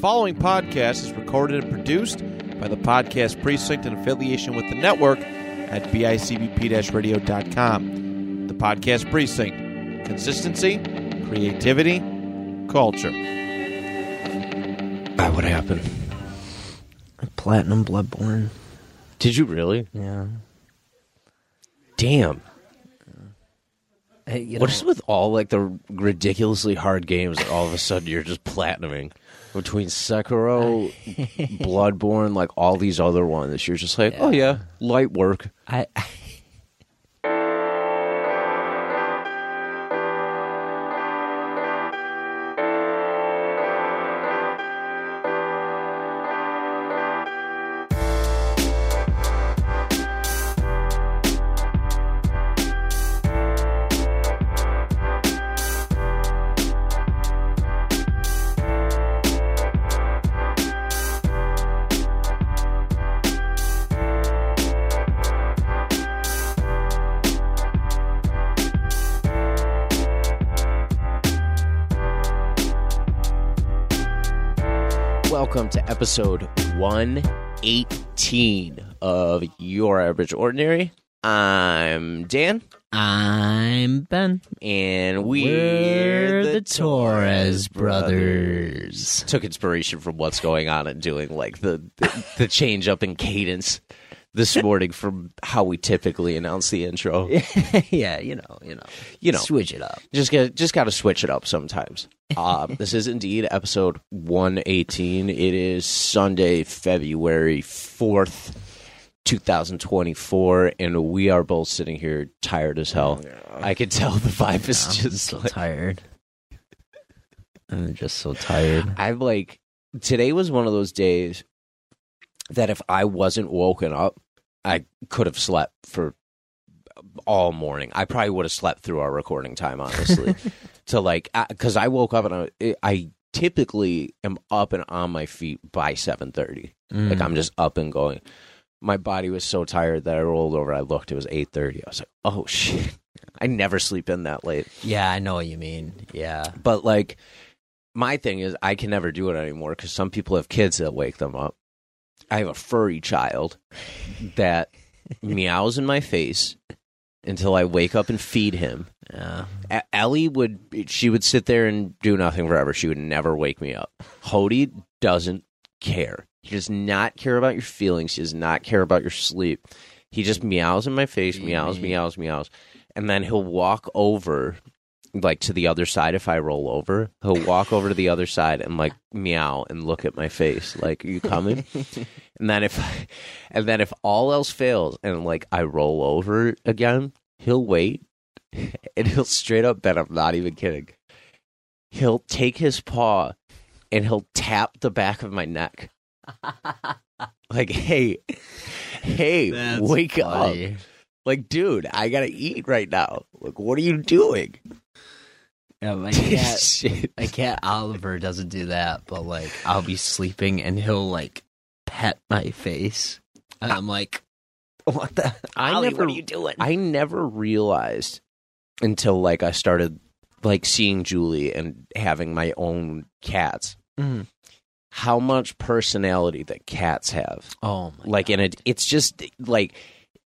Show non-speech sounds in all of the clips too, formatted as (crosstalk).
following podcast is recorded and produced by the Podcast Precinct in affiliation with the network at bicbp-radio.com. The Podcast Precinct. Consistency, creativity, culture. Ah, what happened? Platinum Bloodborne. Did you really? Yeah. Damn. Hey, you know, is with all like the ridiculously hard games that all of a sudden you're just platinuming? Between Sekiro, (laughs) Bloodborne, like all these other ones, you're just like, oh yeah, light work. I, Welcome episode 118 of Your Average Ordinary. I'm Dan, I'm Ben. and we're, We're the Torres brothers. Took inspiration from what's going on and doing like the, the, the change up in cadence this morning from how we typically announce the intro. (laughs) yeah, you know, you know, You know. switch it up. just get just got to switch it up sometimes. Uh, (laughs) this is indeed episode 118. It is Sunday, February 4th, 2024, and we are both sitting here tired as hell. I can tell the vibe is I'm just so like, tired. I'm just so tired. I'm like today was one of those days that if I wasn't woken up, I could have slept for all morning. I probably would have slept through our recording time, honestly. (laughs) to like, because I woke up and I, I typically am up and on my feet by seven thirty. Like Mm. I'm just up and going. My body was so tired that I rolled over. I looked. It was eight thirty. I was like, oh shit. I never sleep in that late. yeah, I know what you mean. Yeah. But like, my thing is, I can never do it anymore because some people have kids that wake them up. I have a furry child that (laughs) meows in my face until I wake up and feed him. Yeah. A- Ellie would she would sit there and do nothing forever. She would never wake me up. Hody doesn't care. He does not care about your feelings. He does not care about your sleep. He just meows in my face, meows, meows, meows, and then he'll walk over like to the other side if I roll over. He'll walk over to the other side and like meow and look at my face like, "Are you coming?" (laughs) and then if and then if all else fails and like I roll over again, he'll wait (laughs) and he'll straight up bet I'm not even kidding. He'll take his paw and he'll tap the back of my neck. (laughs) like, hey, hey, wake up. Like, dude, I gotta eat right now. Like, what are you doing? Yeah, my (laughs) cat, Shit. my cat Oliver doesn't do that, but like I'll be sleeping and he'll like pet my face, and I'm like, "What the? (laughs) I Ollie, never- what are you doing?" I never realized until like I started like seeing Julie and having my own cats Mhm. how much personality that cats have. Oh my! like in it it's just like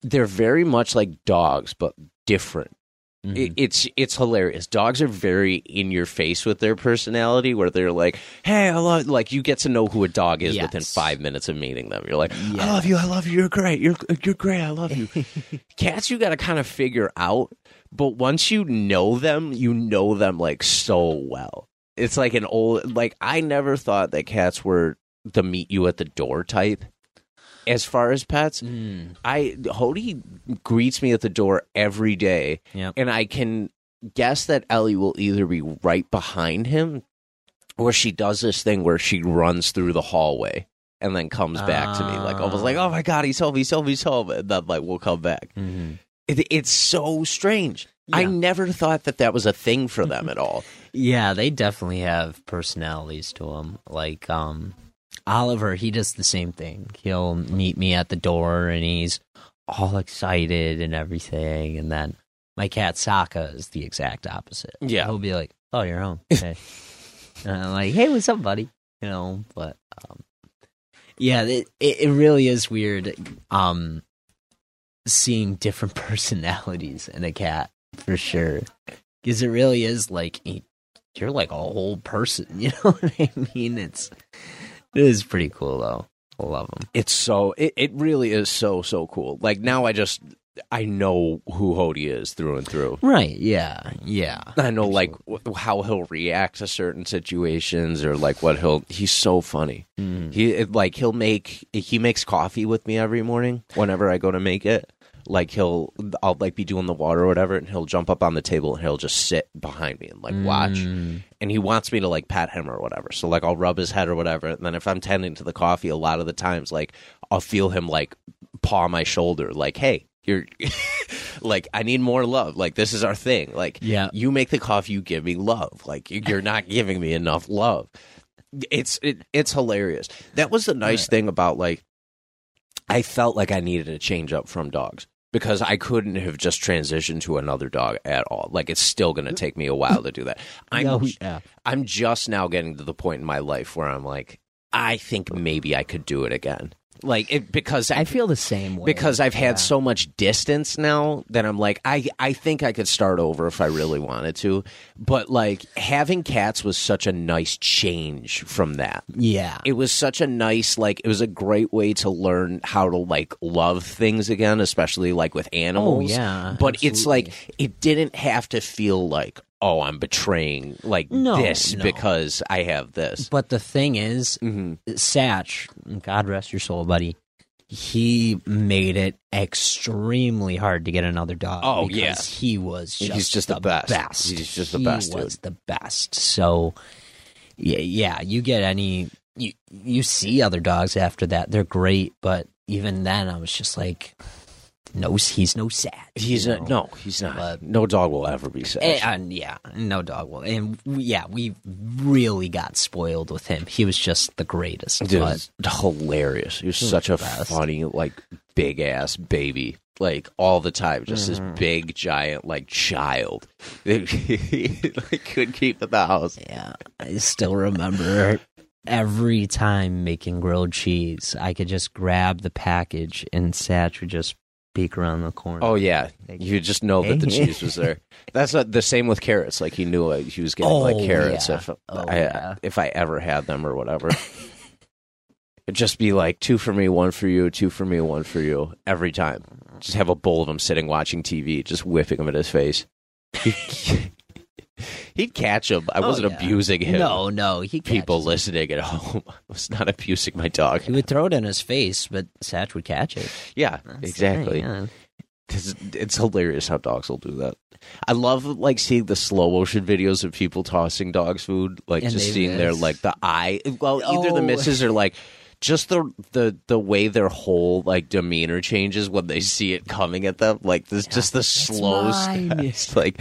they're very much like dogs but different Mhm. it, it's it's hilarious. Dogs are very in your face with their personality where they're like hey i love like you get to know who a dog is within five minutes of meeting them. You're like i love you. I love you. You're great. You're you're great. I love you. (laughs) Cats you got to kind of figure out but once you know them you know them like so well. It's like an old like i never thought that cats were the meet you at the door type as far as pets Mm. I Hody greets me at the door every day, Yep. and I can guess that Ellie will either be right behind him, or she does this thing where she runs through the hallway and then comes back to me, like almost like, "Oh my god, he's home, he's home, he's home," and then like we'll come back. Mhm. It, it's so strange. I never thought that that was a thing for them at (laughs) all. Yeah, they definitely have personalities to them. Like um, Oliver, he does the same thing. He'll meet me at the door, and he's all excited and everything. And then my cat Sokka is the exact opposite. Yeah. he'll be like, "Oh, you're home." Okay. (laughs) and I'm like, "Hey, what's up, buddy?" you know. But um, yeah, it, it it really is weird. Um, seeing different (laughs) personalities in a cat for sure, because it really is like you're like a whole person. (laughs) You know what I mean? It's it is pretty cool though. I love them. It's so it, it really is so so cool. Like now I just I know who Hody is through and through. Right? Yeah. Yeah. I know like wh- how he'll react to certain situations or like what he'll he's so funny. Mm. He it, like he'll make he makes coffee with me every morning whenever I go to make it. Like he'll I'll like be doing the water or whatever and he'll jump up on the table and he'll just sit behind me and like watch Mm. and he wants me to like pat him or whatever. So like I'll rub his head or whatever. And then if I'm tending to the coffee, a lot of the times like I'll feel him like paw my shoulder, like, hey, you're (laughs) like I need more love. Like this is our thing. Like Yeah. you make the coffee, you give me love. Like you- you're not giving me enough love. It's it, it's hilarious. That was the nice thing about like I felt like I needed a change up from dogs because I couldn't have just transitioned to another dog at all. Like it's still going to take me a while to do that. I'm No, yeah. I'm just now getting to the point in my life where I'm like, I think maybe I could do it again. Like it, because I I feel the same way because I've had Yeah. so much distance now that I'm like, I I think I could start over if I really wanted to. But like having cats was such a nice change from that. Yeah. It was such a nice like it was a great way to learn how to like love things again, especially like with animals. Oh, yeah, But it's like it didn't have to feel like, oh, I'm betraying like No, this no. because I have this. But the thing is, Mhm. Satch, God rest your soul, buddy. He made it extremely hard to get another dog. Oh, because yeah. he was just He's just the best. He's just the He best, He Was the best. So, yeah, yeah, you get any you you see other dogs after that, they're great. But even then, I was just like, no, he's no sad. He's no, he's not. But- no dog will ever be sad. And, and yeah, no dog will. And yeah, we really got spoiled with him. He was just the greatest. Dude, but hilarious. He was He was such a best. funny, like big ass baby, like all the time. Just Mm-hmm. this big, giant, like child. (laughs) he like, could keep in the house. yeah, I still remember every time making grilled cheese, I could just grab the package and Satch would just peek around the corner. Oh yeah, you just know that the cheese was there. (laughs) That's not the same with carrots. Like he knew he was getting like Oh, carrots yeah. if Oh, I yeah. if I ever had them or whatever. (laughs) It'd just be like two for me, one for you, two for me, one for you every time. Just have a bowl of them sitting watching TV, just whipping them at his face. (laughs) He'd catch him. I Oh, wasn't yeah. abusing him. No, no, he people it. listening at home. (laughs) I was not abusing my dog. He would throw it in his face, but Satch would catch it. Yeah, That's exactly. yeah. Because it's hilarious how dogs will do that. I love like seeing the slow motion videos of people tossing dogs food, like And just seeing their like the eye. Well, either the Oh. misses or like just the the the way their whole like demeanor changes when they see it coming at them. Like this, just the slow. It's (laughs) like,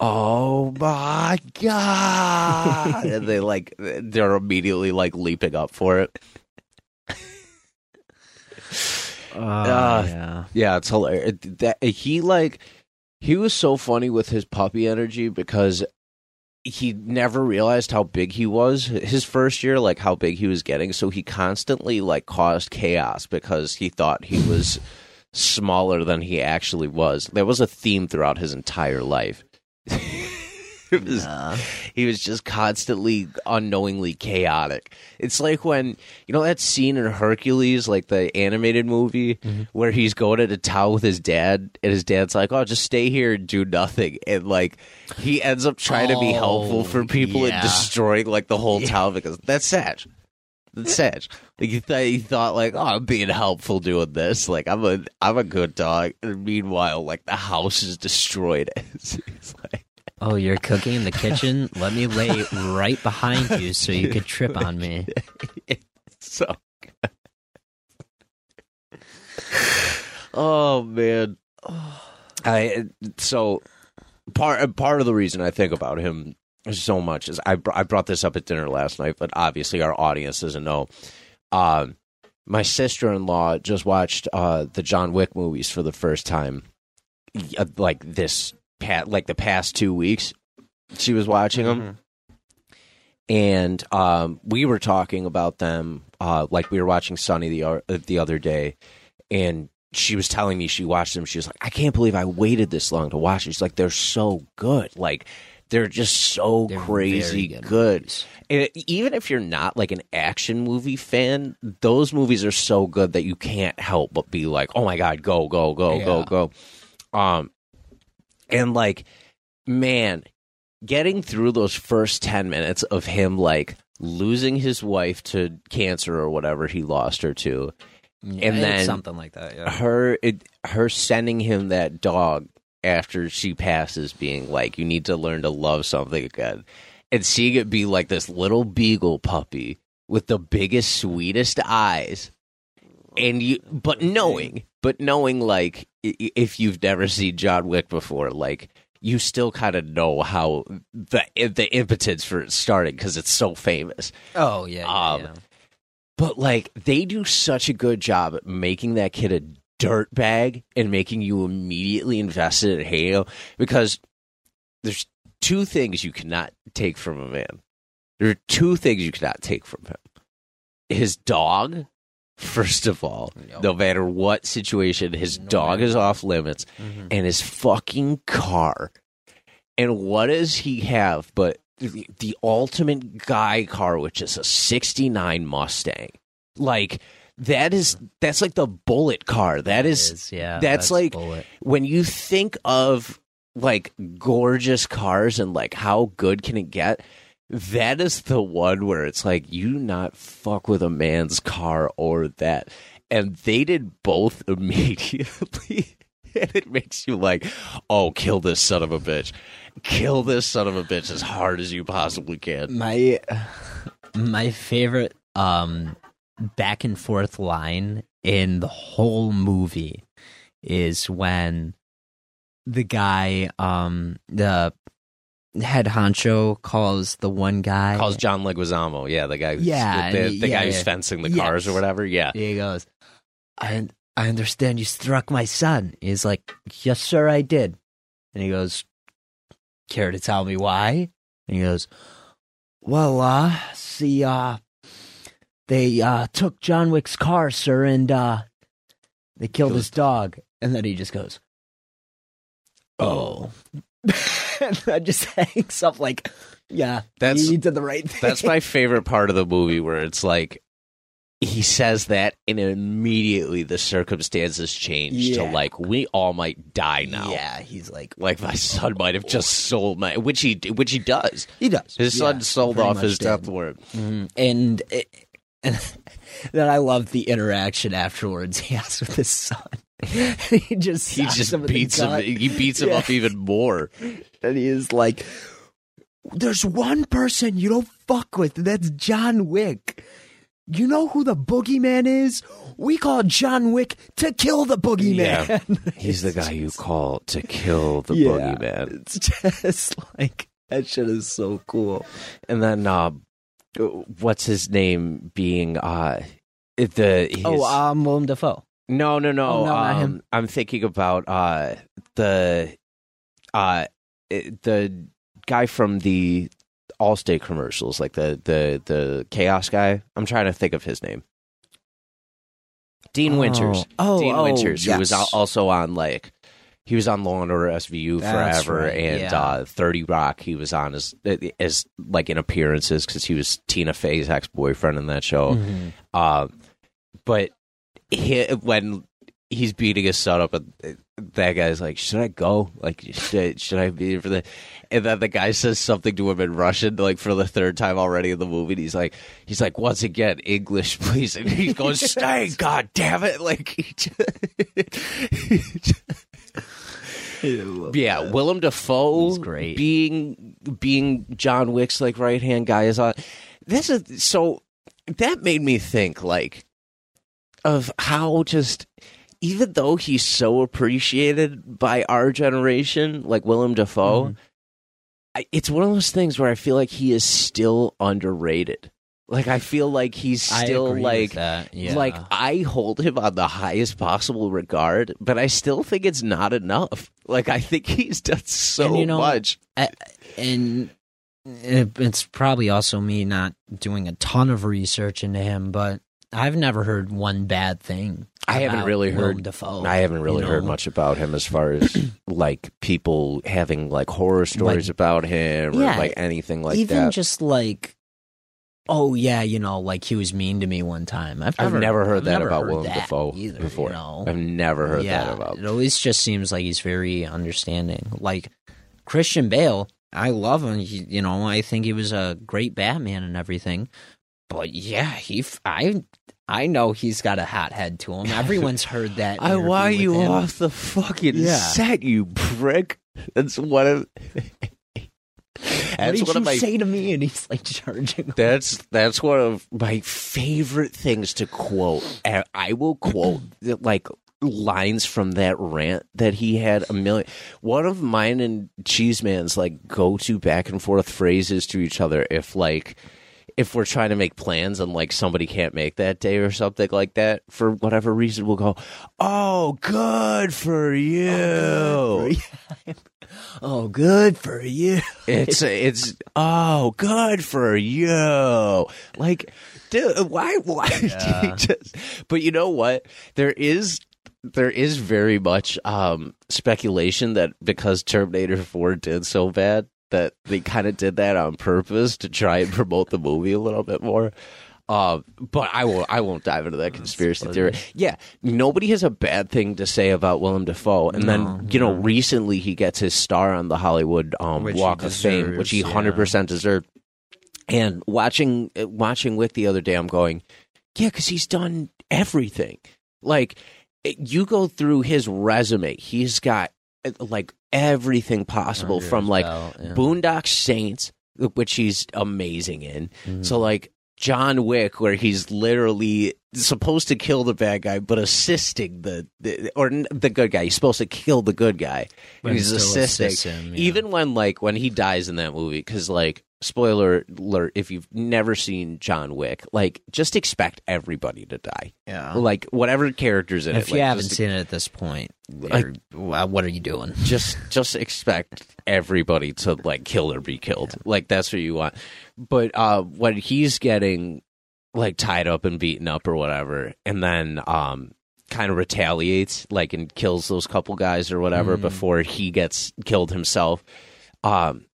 oh my god, and they like they're immediately like leaping up for it. Oh, Ah, yeah. Yeah, it's hilarious. That he like he was so funny with his puppy energy because he never realized how big he was his first year, like how big he was getting. So he constantly like caused chaos because he thought he was (laughs) smaller than he actually was. There was a theme throughout his entire life. (laughs) it was Uh, he was just constantly unknowingly chaotic. It's like when you know that scene in Hercules, like the animated movie, where he's going into town with his dad, and his dad's like, "Oh, just stay here and do nothing," and like he ends up trying to be helpful Oh, for people yeah. and destroying like the whole town because that's sad. That's sad. Like he, th- he thought, like, oh, I'm being helpful doing this. Like I'm a, I'm a good dog. And meanwhile, like the house is destroyed. (laughs) Oh, you're cooking in the kitchen? Let me lay right behind you so you could trip on me. (laughs) so good. oh man i so part part of the reason i think about him so much is i br- i brought this up at dinner last night but obviously our audience doesn't know um my sister-in-law just watched uh the john wick movies for the first time uh, like this pat like the past two weeks she was watching them and um, we were talking about them. Uh, like we were watching Sunny the uh, the other day, and she was telling me she watched them. She was like, "I can't believe I waited this long to watch." it. She's like, "They're so good. Like they're just so They're crazy good." movies. And even if you're not like an action movie fan, those movies are so good that you can't help but be like, "Oh my god, go go go go go!" Um, and like, man, getting through those first ten minutes of him like losing his wife to cancer or whatever he lost her to, Yeah, And then- something like that. Yeah. her it, her sending him that dog after she passes being like you need to learn to love something again and seeing it be like this little beagle puppy with the biggest sweetest eyes and you but knowing but knowing like if you've never seen John Wick before like you still kind of know how the the impotence for it started because it's so famous Oh yeah. yeah, Um, yeah. but like they do such a good job at making that kid a dirt bag and making you immediately invested in Halo because there's two things you cannot take from a man. There are two things you cannot take from him. His dog, first of all, no matter what situation, his No dog matter is off limits Mhm. and his fucking car. And what does he have but the, the ultimate guy car, which is a 69 Mustang? Like, that is, that's like the Bullitt car. That is, Is, yeah. that's like- bullet. when you think of like gorgeous cars and like how good can it get, that is the one where it's like, you not fuck with a man's car or that. And they did both (laughs) immediately. And it makes you like, oh, kill this son of a bitch. Kill this son of a bitch as hard as you possibly can. my my favorite um back and forth line in the whole movie is when the guy um the head honcho calls the one guy. Calls John Leguizamo, yeah, the guy, who's, Yeah, the, the he- guy yeah, who's yeah. fencing the cars or whatever. Yeah, he goes i i understand you struck my son. He's like yes sir i did. And he goes care to tell me why? And he goes well uh see uh they uh took john wick's car sir and uh they Killed his dog. And then he just goes oh (laughs) that just hangs up like yeah That's- you did the right thing That's my (laughs) favorite part of the movie where it's like he says that and immediately the circumstances change to like we all might die now. yeah he's like Like my son might have just sold my which he which he does. he does His Yeah, son sold off his death warrant. Mhm. and it, (laughs) and then I love the interaction afterwards he has with his son. (laughs) he just He just him beats him he beats him Yeah. up even more. (laughs) and he is like, "There's one person you don't fuck with, and that's John Wick. You know who the boogeyman is? We call John Wick to kill the boogeyman. (laughs) He's the guy you call to kill the Yeah. boogeyman. It's just like that shit is so cool. And then uh what's his name being uh the his, oh, um, Willem Dafoe. No, no, no. Oh, no, um. I'm thinking about uh, the uh, the guy from the Allstate commercials, like the the the chaos guy. I'm trying to think of his name. Dean Winters. Oh, Dean oh, Winters, who was also on like he was on Law and Order SVU That's forever, right, and yeah. uh, Thirty Rock. He was on as as like in appearances because he was Tina Fey's ex boyfriend in that show. Mhm. Um, but he, when he's beating his son up, and that guy's like, "Should I go? Like, should I, should I be here for the?" And then the guy says something to him in Russian, like for the third time already in the movie. And he's like, "He's like, once again, English, please." And he goes, (laughs) "Stay, god damn it!" Like, he just, (laughs) yeah, Willem Dafoe great. being being John Wick's like right hand guy is on. This is so that made me think like of how just even though he's so appreciated by our generation, like Willem Dafoe, Mhm. I, it's one of those things where I feel like he is still underrated. Like I feel like he's still like. Yeah. like I hold him on the highest possible regard, but I still think it's not enough. Like I think he's done so And, you know, much. A- and it's probably also me not doing a ton of research into him, but I've never heard one bad thing. I haven't really Willem heard- Dafoe. I haven't really you heard much about him as far as (clears throat) like people having like horror stories about him or Yeah, like anything like Even that. Even just like, oh yeah, you know, like he was mean to me one time. I've I've never, never heard I've that never about heard Willem that Dafoe either, before. You know? I've never heard yeah, that about. It always just seems like he's very understanding. Like Christian Bale, I love him. He, you know, I think he was a great Batman and everything. But yeah, he, f- I, I know he's got a hot head to him. Everyone's heard that. (laughs) I why you him. off the fucking Yeah. set, you prick. That's one of. What That's did one you my. say to me? And he's like charging. That's that's one of my favorite things to quote. I will quote (clears throat) like lines from that rant that he had a million. One of mine and Cheeseman's like go to back and forth phrases to each other if like if we're trying to make plans and like somebody can't make that day or something like that for whatever reason we'll go oh good for you. Oh, good for you. (laughs) it's (laughs) it's oh good for you. Like dude why why (laughs) do you just but you know what? There is there is very much um speculation that because terminator 4 did so bad that they kind of did that on purpose to try and promote the movie a little bit more uh, but I won't. I won't dive into that conspiracy theory. Yeah, nobody has a bad thing to say about Willem Dafoe. And then No, you know, recently he gets his star on the Hollywood um, Walk of Fame, which he deserves, yeah. hundred percent deserved. And watching watching Wick the other day, I'm going, yeah, because he's done everything. Like you go through his resume, he's got like everything possible Under from like belt, yeah. Boondock Saints, which he's amazing in. Mhm. So like John Wick, where he's literally supposed to kill the bad guy, but assisting the, the or the good guy. He's supposed to kill the good guy. He's assisting. him, yeah. Even when like when he dies in that movie, because like spoiler alert, if you've never seen John Wick, like just expect everybody to die. yeah. Like whatever characters in if it. If you like, haven't just, seen it at this point, Like- what are you doing? (laughs) just just expect everybody to like kill or be killed. Like that's what you want. But uh when he's getting like tied up and beaten up or whatever, and then um kind of retaliates like and kills those couple guys or whatever Mm. before he gets killed himself. Um it-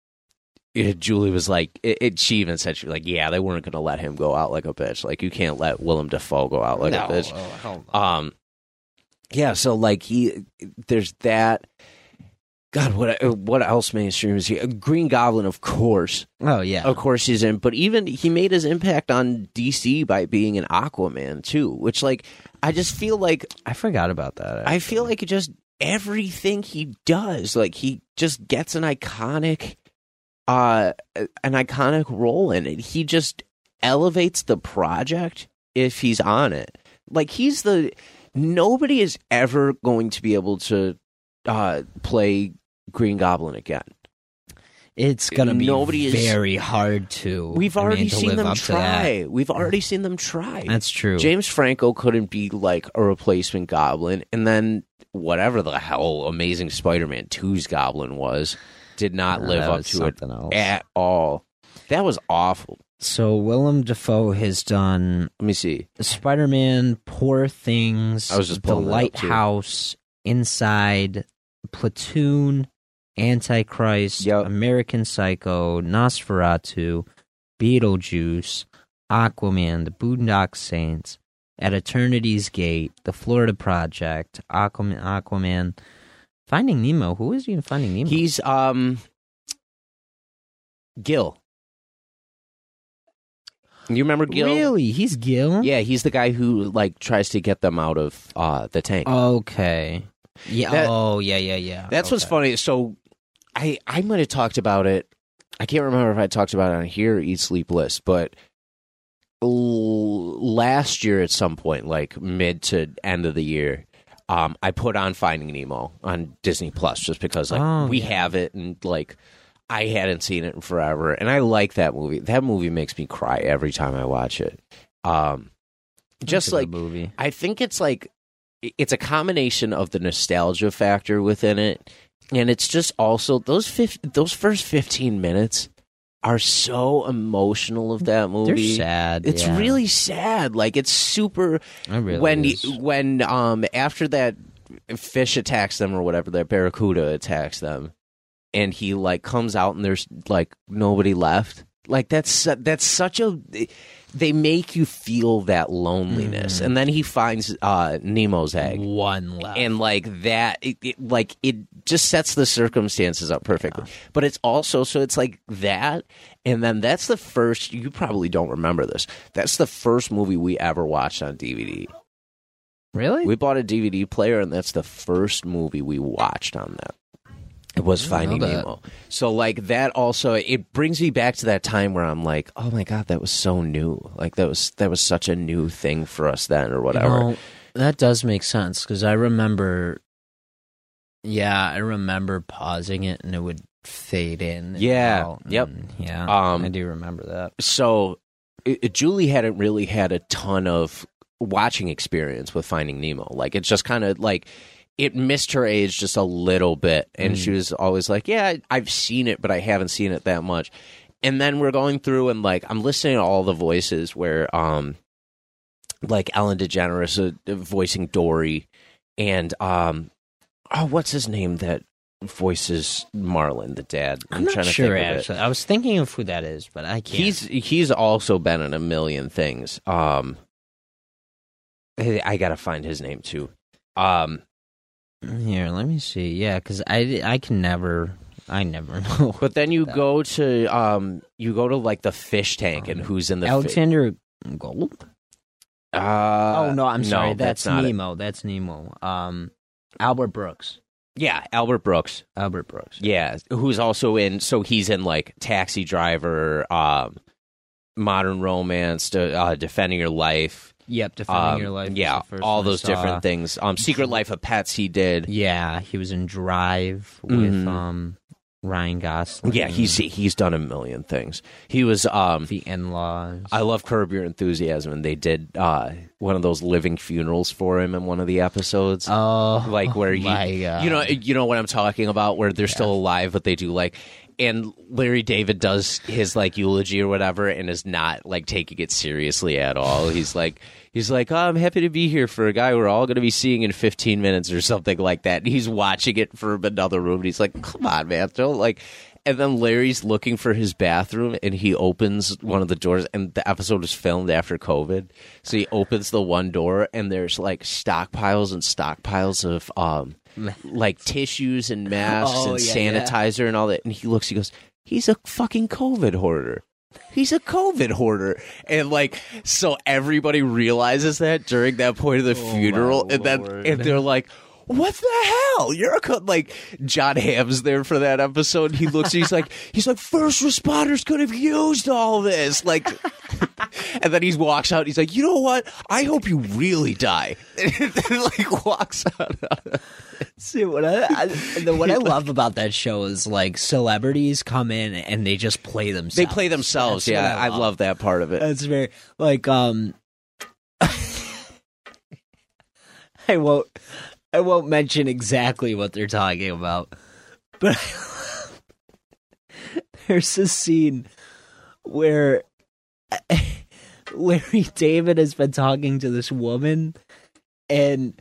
Julie was like, it, it, she even said, she was like, yeah, they weren't going to let him go out like a bitch. Like, you can't let Willem Dafoe go out like no, a bitch. oh, no. Um, yeah. So like he, there's that. God, what what else mainstream is he? Green Goblin, of course, oh yeah. of course he's in. But even he made his impact on DC by being an Aquaman too, which like I just feel like I forgot about that. I feel like just everything he does, like he just gets an iconic, uh, an iconic role in it. He just elevates the project if he's on it. Like he's the nobody is ever going to be able to uh play Green Goblin again. it's gonna be nobody is- very hard to. We've I mean, already to seen them up to that. try. We've already seen them try. That's true. James Franco couldn't be like a replacement Goblin, and then whatever the hell Amazing Spider-Man 2's Goblin was, did not Uh, live up to it else. at all. That was awful. So Willem Dafoe has done Let me see. Spider-Man, Poor Things, I was just The pulling that up, too. Lighthouse, Inside, Platoon, Antichrist, Yep. American Psycho, Nosferatu, Beetlejuice, Aquaman, The Boondock Saints, At Eternity's Gate, The Florida Project, Aquaman, Aquaman, Finding Nemo. Who is he in Finding Nemo? He's um Gil. You remember Gil? really he's Gil. Yeah, he's the guy who like tries to get them out of uh the tank. Okay. Yeah. That- oh, yeah, yeah, yeah. That's what's funny. So I I might have talked about it. I can't remember if I talked about it on here, Eat Sleep List, but l- last year at some point, like mid to end of the year, um, I put on Finding Nemo on Disney Plus just because like Oh, we yeah. have it and like I hadn't seen it in forever, and I like that movie. That movie makes me cry every time I watch it. Um, just like movie. I think it's like it's a combination of the nostalgia factor within it, and it's just also those fif- those first fifteen minutes are so emotional of that movie. They're sad. It's yeah. really sad. Like it's super It really when is. when um after that fish attacks them or whatever, that barracuda attacks them, and he like comes out and there's like nobody left. Like that's that's such a they make you feel that loneliness, Mm. and then he finds uh Nemo's egg one left. and like that it, it like it just sets the circumstances up perfectly but it's also so it's like that and then that's the first you probably don't remember this that's the first movie we ever watched on dvd really? we bought a dvd player and that's the first movie we watched on that it was finding nemo so like that also it brings me back to that time where i'm like oh my god that was so new like that was that was such a new thing for us then or whatever You know, that does make sense because I remember. Yeah, I remember pausing it and it would fade in. Yeah, yep. yeah, Um, I do remember that. so it, it- Julie hadn't really had a ton of watching experience with Finding Nemo. Like it's just kind of like it missed her age just a little bit, and she was always like, "Yeah, I've seen it, but I haven't seen it that much." And then we're going through and like I'm listening to all the voices where, um, like Ellen DeGeneres uh, voicing Dory, and um, oh, what's his name that voices Marlin, the dad? I'm, not trying to sure think actually. I was thinking of who that is, but I can't. He's he's also been in a million things. Um, I I gotta find his name too. Um, here. Let me see. Yeah, because I I can never. I never (laughs) know. but then you go to um, you go to like the fish tank and who's in the fi- Alexander Gould. uh, oh no, I'm sorry. that's, not it. Nemo. That's Nemo. Um, Albert Brooks. Yeah, Albert Brooks. Albert Brooks. Yeah, who's also in. So he's in like Taxi Driver, um, Modern Romance, de- uh, Defending Your Life. Yep. Defending Um, Your Life. yeah, all those different things. Um, Secret Life of Pets. He did. Yeah, he was in Drive with Mhm. um Ryan Gosling. Yeah, he's he's done a million things. He was um the in-laws. I love Curb Your Enthusiasm and they did uh one of those living funerals for him in one of the episodes. oh, like where God. you know you know what I'm talking about where they're still alive but they do like and Larry David does his like eulogy or whatever and is not like taking it seriously at all. He's like he's like, oh, I'm happy to be here for a guy we're all going to be seeing in 15 minutes or something like that. And he's watching it from another room and he's like, come on, man, don't like. And then Larry's looking for his bathroom and he opens one of the doors and the episode was filmed after COVID. So he opens the one door and there's like stockpiles and stockpiles of um like tissues and masks Oh, and yeah, yeah. sanitizer and all that. And he looks, he goes, he's a fucking COVID hoarder. He's a COVID hoarder. And like, so everybody realizes that during that point of the Oh, funeral. And then, and they're like, what the hell? You're a co-, like John Hamm's there for that episode. He looks, he's like, (laughs) he's like, first responders could have used all this. Like, (laughs) and then he walks out. He's like, you know what? I hope you really die. (laughs) And then, like walks out. See what I, I the, what I love about that show is like celebrities come in and they just play themselves. They play themselves. That's yeah, I love that part of it. That's very like um. I won't. I won't mention exactly what they're talking about, but (laughs) there's a scene where (laughs) Larry David has been talking to this woman, and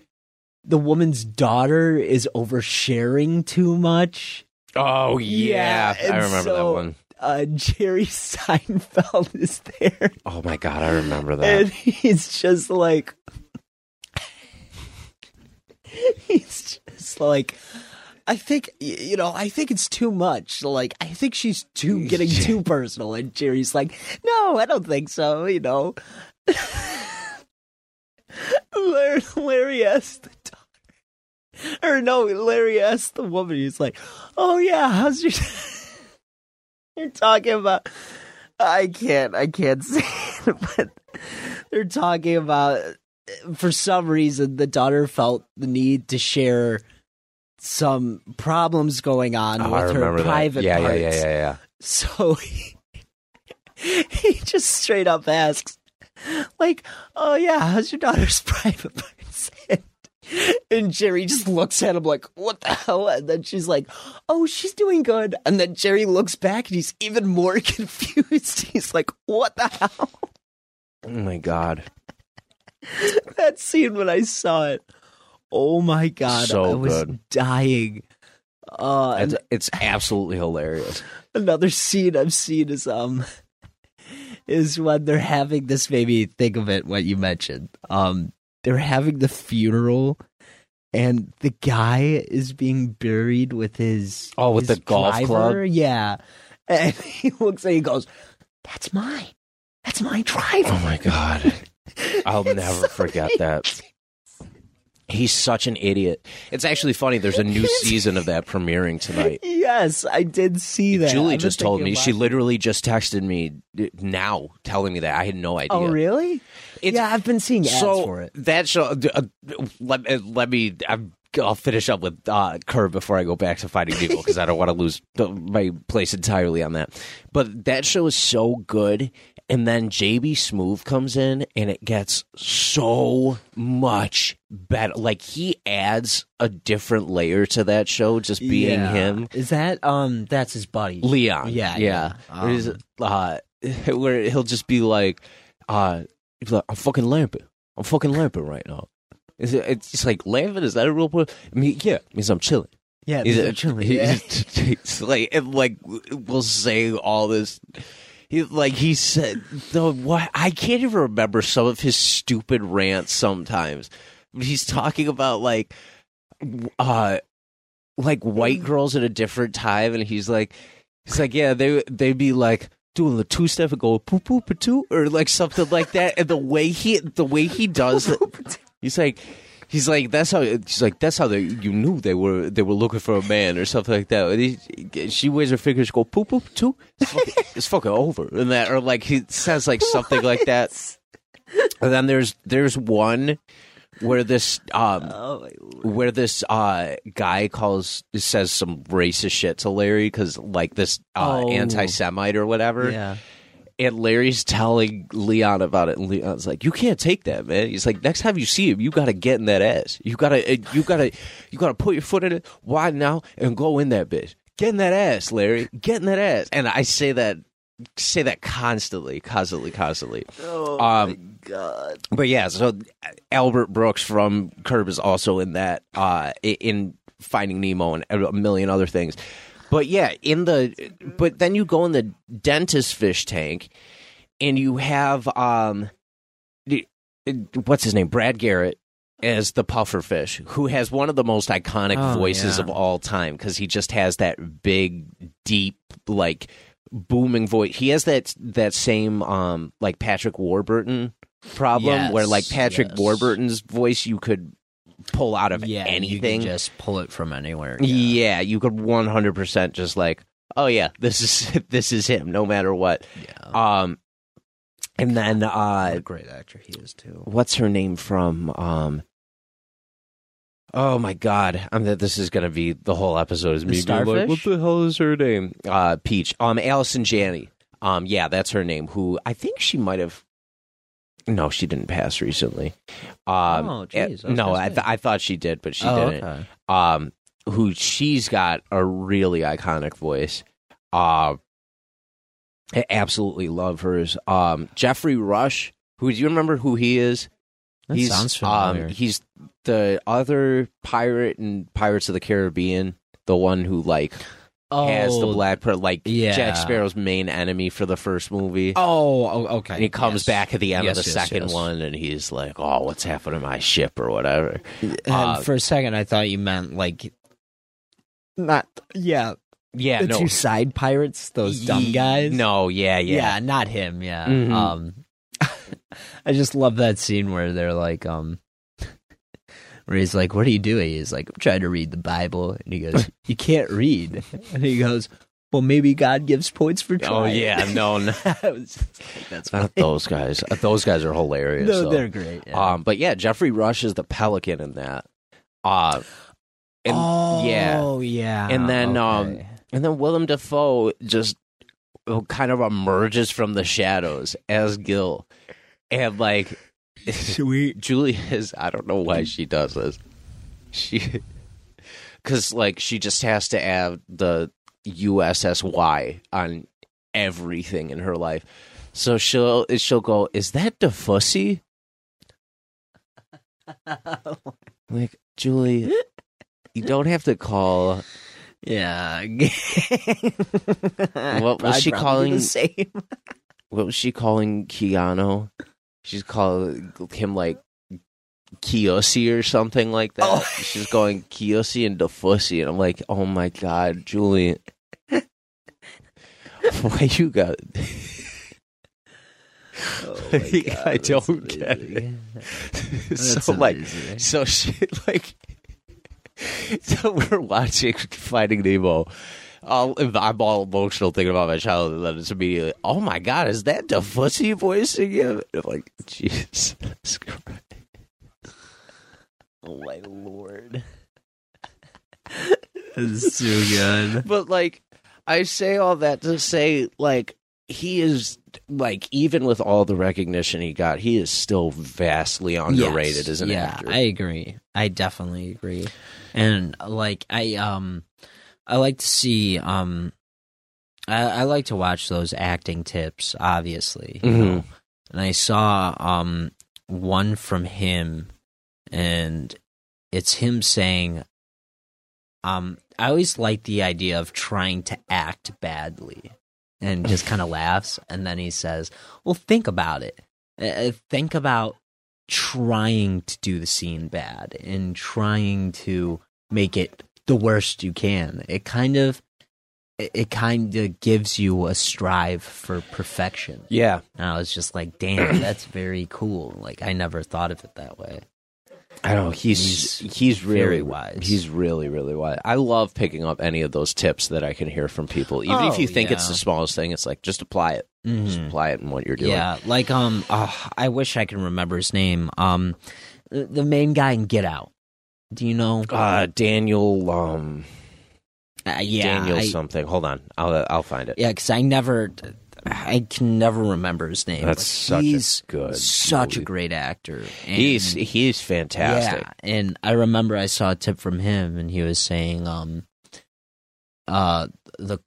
the woman's daughter is oversharing too much. Oh Yeah, yeah, I remember that one. Uh, Jerry (laughs) Seinfeld is there. Oh my god, I remember that. and he's just like (laughs) he's just like I think you know I think it's too much. Like I think she's too (laughs) getting too personal. And Jerry's like no I don't think so you know. (laughs) Larry, Larry asked the daughter or no Larry asked the woman. He's like oh yeah how's your you're talking about I can't I can't say it but they're talking about for some reason the daughter felt the need to share some problems going on Oh, with her private Yeah, parts. yeah, yeah, yeah, yeah. So he, (laughs) he just straight up asks, like, "Oh yeah, how's your daughter's (laughs) private parts?" And And Jerry just looks at him like, what the hell? And then she's like, oh, she's doing good. And then Jerry looks back and he's even more (laughs) confused. He's like, what the hell? Oh my god. (laughs) That scene when I saw it. Oh my God. So I was good. dying. Uh, and It's, it's absolutely hilarious. another scene I've seen is um is when they're having this made me think of it what you mentioned. Um they're having the funeral and the guy is being buried with his Oh, with his the golf driver. club? Yeah. And (laughs) he looks and he goes, That's mine. That's my driver. Oh my god. (laughs) I'll (laughs) never so forget (laughs) that. He's such an idiot. It's actually funny. There's a new (laughs) season of that premiering tonight. Yes, I did see that. Julie I've just told me. She literally just texted me now, telling me that I had no idea. Oh really? It's- yeah, I've been seeing ads so for it. that show. Uh, let, uh, let me. I'm, I'll finish up with uh, Curb before I go back to Fighting Nemo because I don't want to lose the, my place entirely on that. But that show is so good, and then J.B. Smoove comes in, and it gets so much better. Like he adds a different layer to that show, just being Yeah. him. Is that um that's his buddy. Leon. Yeah, yeah. yeah. Um, uh, (laughs) where he'll just be like, uh, like, I'm fucking lamping. I'm fucking lamping right now. It's, it's just like lamping. Is that a real word? I mean, yeah, it means I'm chilling. Yeah, He's, a- chilling. he's- Yeah. (laughs) he's like, and like, we'll say all this. He like he said the what I can't even remember some of his stupid rants sometimes. He's talking about like, uh, like white girls at a different time, and he's like, he's like, yeah, they they'd be like doing the two step and go poo poo poo or like something like that, and the way he the way he does it, (laughs) he's like. He's like that's how he's like that's how they you knew they were they were looking for a man or something like that. And he, she waves her fingers, go poop poop too. It's fucking, (laughs) it's fucking over and that or like he says like something like that. (laughs) And then there's there's one where this um Oh where this uh guy calls says some racist shit to Larry because like this uh, Oh. anti-Semite or whatever, Yeah. And Larry's telling Leon about it, and Leon's like, "You can't take that, man." He's like, "Next time you see him, you got to get in that ass. You gotta, you gotta, you gotta put your foot in it wide now and go in that bitch. Get in that ass, Larry. Get in that ass." And I say that, say that constantly, constantly, constantly. Oh Um, my god. But yeah, so Albert Brooks from Curb is also in that uh in Finding Nemo and a million other things. But yeah, in the but then you go in the dentist fish tank and you have um what's his name? Brad Garrett as the puffer fish, who has one of the most iconic Oh, voices yeah. of all time because he just has that big, deep, like booming voice. He has that that same um like Patrick Warburton problem Yes, where like Patrick yes. Warburton's voice you could pull out of Yeah, anything. Just pull it from anywhere. yeah. you could 100% just like, oh yeah, this is (laughs) this is him no matter what. Yeah. Um and then uh a great actor he is too. what's her name from um Oh my god! I'm that this is gonna be the whole episode is me being like, what the hell is her name? Uh, Peach. Um, Allison Janney. Um, yeah, that's her name. Who I think she might have. No, she didn't pass recently. Um, Oh, eh, jeez, no, I, th- I thought she did, but she oh, didn't. okay. Um, who she's got a really iconic voice. Uh, I absolutely love hers. Um, Geoffrey Rush. Who do you remember who he is? That he's sounds familiar. um he's the other pirate in Pirates of the Caribbean, the one who like has the Oh, black per like yeah. Jack Sparrow's main enemy for the first movie. Oh, oh, okay. And he comes Yes. back at the end Yes, of the yes, second one, and he's like, "Oh, what's happened to my ship or whatever." And Uh, for a second, I thought you meant like not. Yeah, Yeah, the no, two side pirates, those dumb guys. No, yeah, yeah, yeah, not him. Yeah. Mhm. Um, (laughs) I just love that scene where they're like, um, where he's like, "What are you doing?" He's like, "I'm trying to read the Bible," and he goes, (laughs) "You can't read," and he goes, "Well, maybe God gives points for trying." Oh yeah, (laughs) no, no (laughs) I was like, that's funny. not those guys. Uh, Those guys are hilarious. No, though. they're great. yeah. Um, but yeah, Geoffrey Rush is the pelican in that. Uh, and, oh yeah, yeah, And then, um, and then Willem Dafoe just uh, kind of emerges from the shadows as Gil, and like (laughs) sweet. Julie is. I don't know why she does this. she (laughs) because like she just has to add the USSY on everything in her life. So she'll she'll go, is that DaFussy? (laughs) like Julie, you don't have to call. Yeah. What was she calling- The same. What was she calling Keanu? She's calling him like Kiyoshi or something like that. Oh. (laughs) She's going Kiyoshi and DaFussy, and I'm like, oh my god, Julie, (laughs) why you got? (laughs) Oh God, I don't get it. That's so like, so she like, so we're watching Finding Nemo. All, I'm all emotional thinking about my child, and then it's immediately, oh my god, is that DaFussy voicing him? And I'm like, Jesus Christ. Oh my lord. (laughs) That's so good. But like, I say all that to say, like, he is like, even with all the recognition he got, he is still vastly underrated Yes. as an yeah, actor. I agree. I definitely agree. And like I um I like to see um I, I like to watch those acting tips, obviously. You Mhm. know? And I saw um one from him and it's him saying um I always like the idea of trying to act badly and (laughs) just kind of laughs and then he says, "Well, think about it. Uh, think about trying to do the scene bad and trying to make it the worst you can. It kind of it, kind of gives you a strive for perfection. yeah, And I was just like, damn, (clears throat) that's very cool. Like I never thought of it that way. I know he's He's he's, really very wise. He's really really wise. I love picking up any of those tips that I can hear from people, even if Oh, you think it's the smallest thing. It's like just apply it, just Mhm. apply it in what you're doing. Yeah, like um, uh, I wish I can remember his name. Um, the main guy in Get Out. Do you know? Uh, Daniel, um, Uh, yeah, Daniel I- something. Hold on, I'll I'll find it. Yeah, because I never, I can never remember his name. That's such a he's good such a great actor. And, He's he's fantastic. yeah, and I remember I saw a tip from him, and he was saying, um, uh, the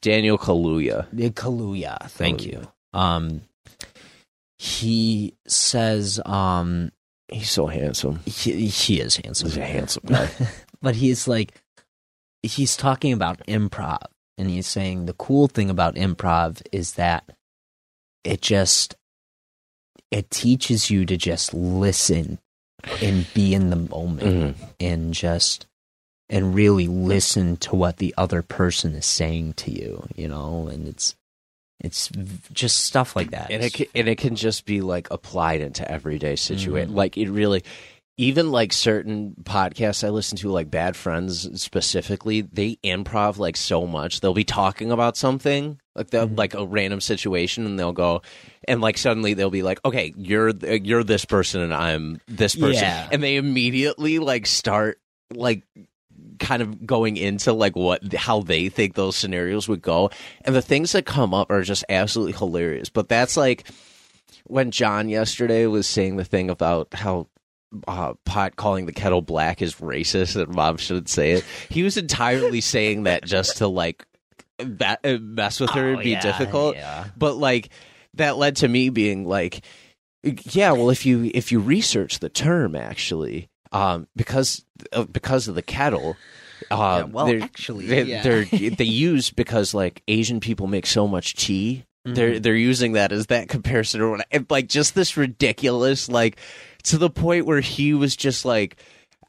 Daniel Kaluuya. the Kaluuya. Thank Kaluuya. you. Um, he says, um, He's so handsome. he, he is handsome. He's a handsome (laughs) guy. but he's like he's talking about improv and he's saying the cool thing about improv is that it just it teaches you to just listen and be in the moment Mhm. and just and really listen to what the other person is saying to you you know and it's it's just stuff like that and it can, and it can just be like applied into everyday situation. Mhm. Like it really, even like certain podcasts I listen to, like Bad Friends specifically, they improv like so much. They'll be talking about something like they'll Mhm. like a random situation, and they'll go, and like suddenly they'll be like, okay, you're you're this person, and I'm this person, Yeah. and they immediately like start like kind of going into like what how they think those scenarios would go. And the things that come up are just absolutely hilarious. But that's like when john yesterday was saying the thing about how uh, pot calling the kettle black is racist and mom shouldn't say it. He was entirely (laughs) saying that just to like that uh, mess with her Oh, and be yeah, difficult. yeah. but like that led to me being like yeah well if you if you research the term actually um because of, because of the kettle uh Yeah, well, they're, actually, they, yeah. they're (laughs) they use because like asian people make so much tea Mm-hmm. they're they're using that as that comparison or like just this ridiculous like to the point where he was just like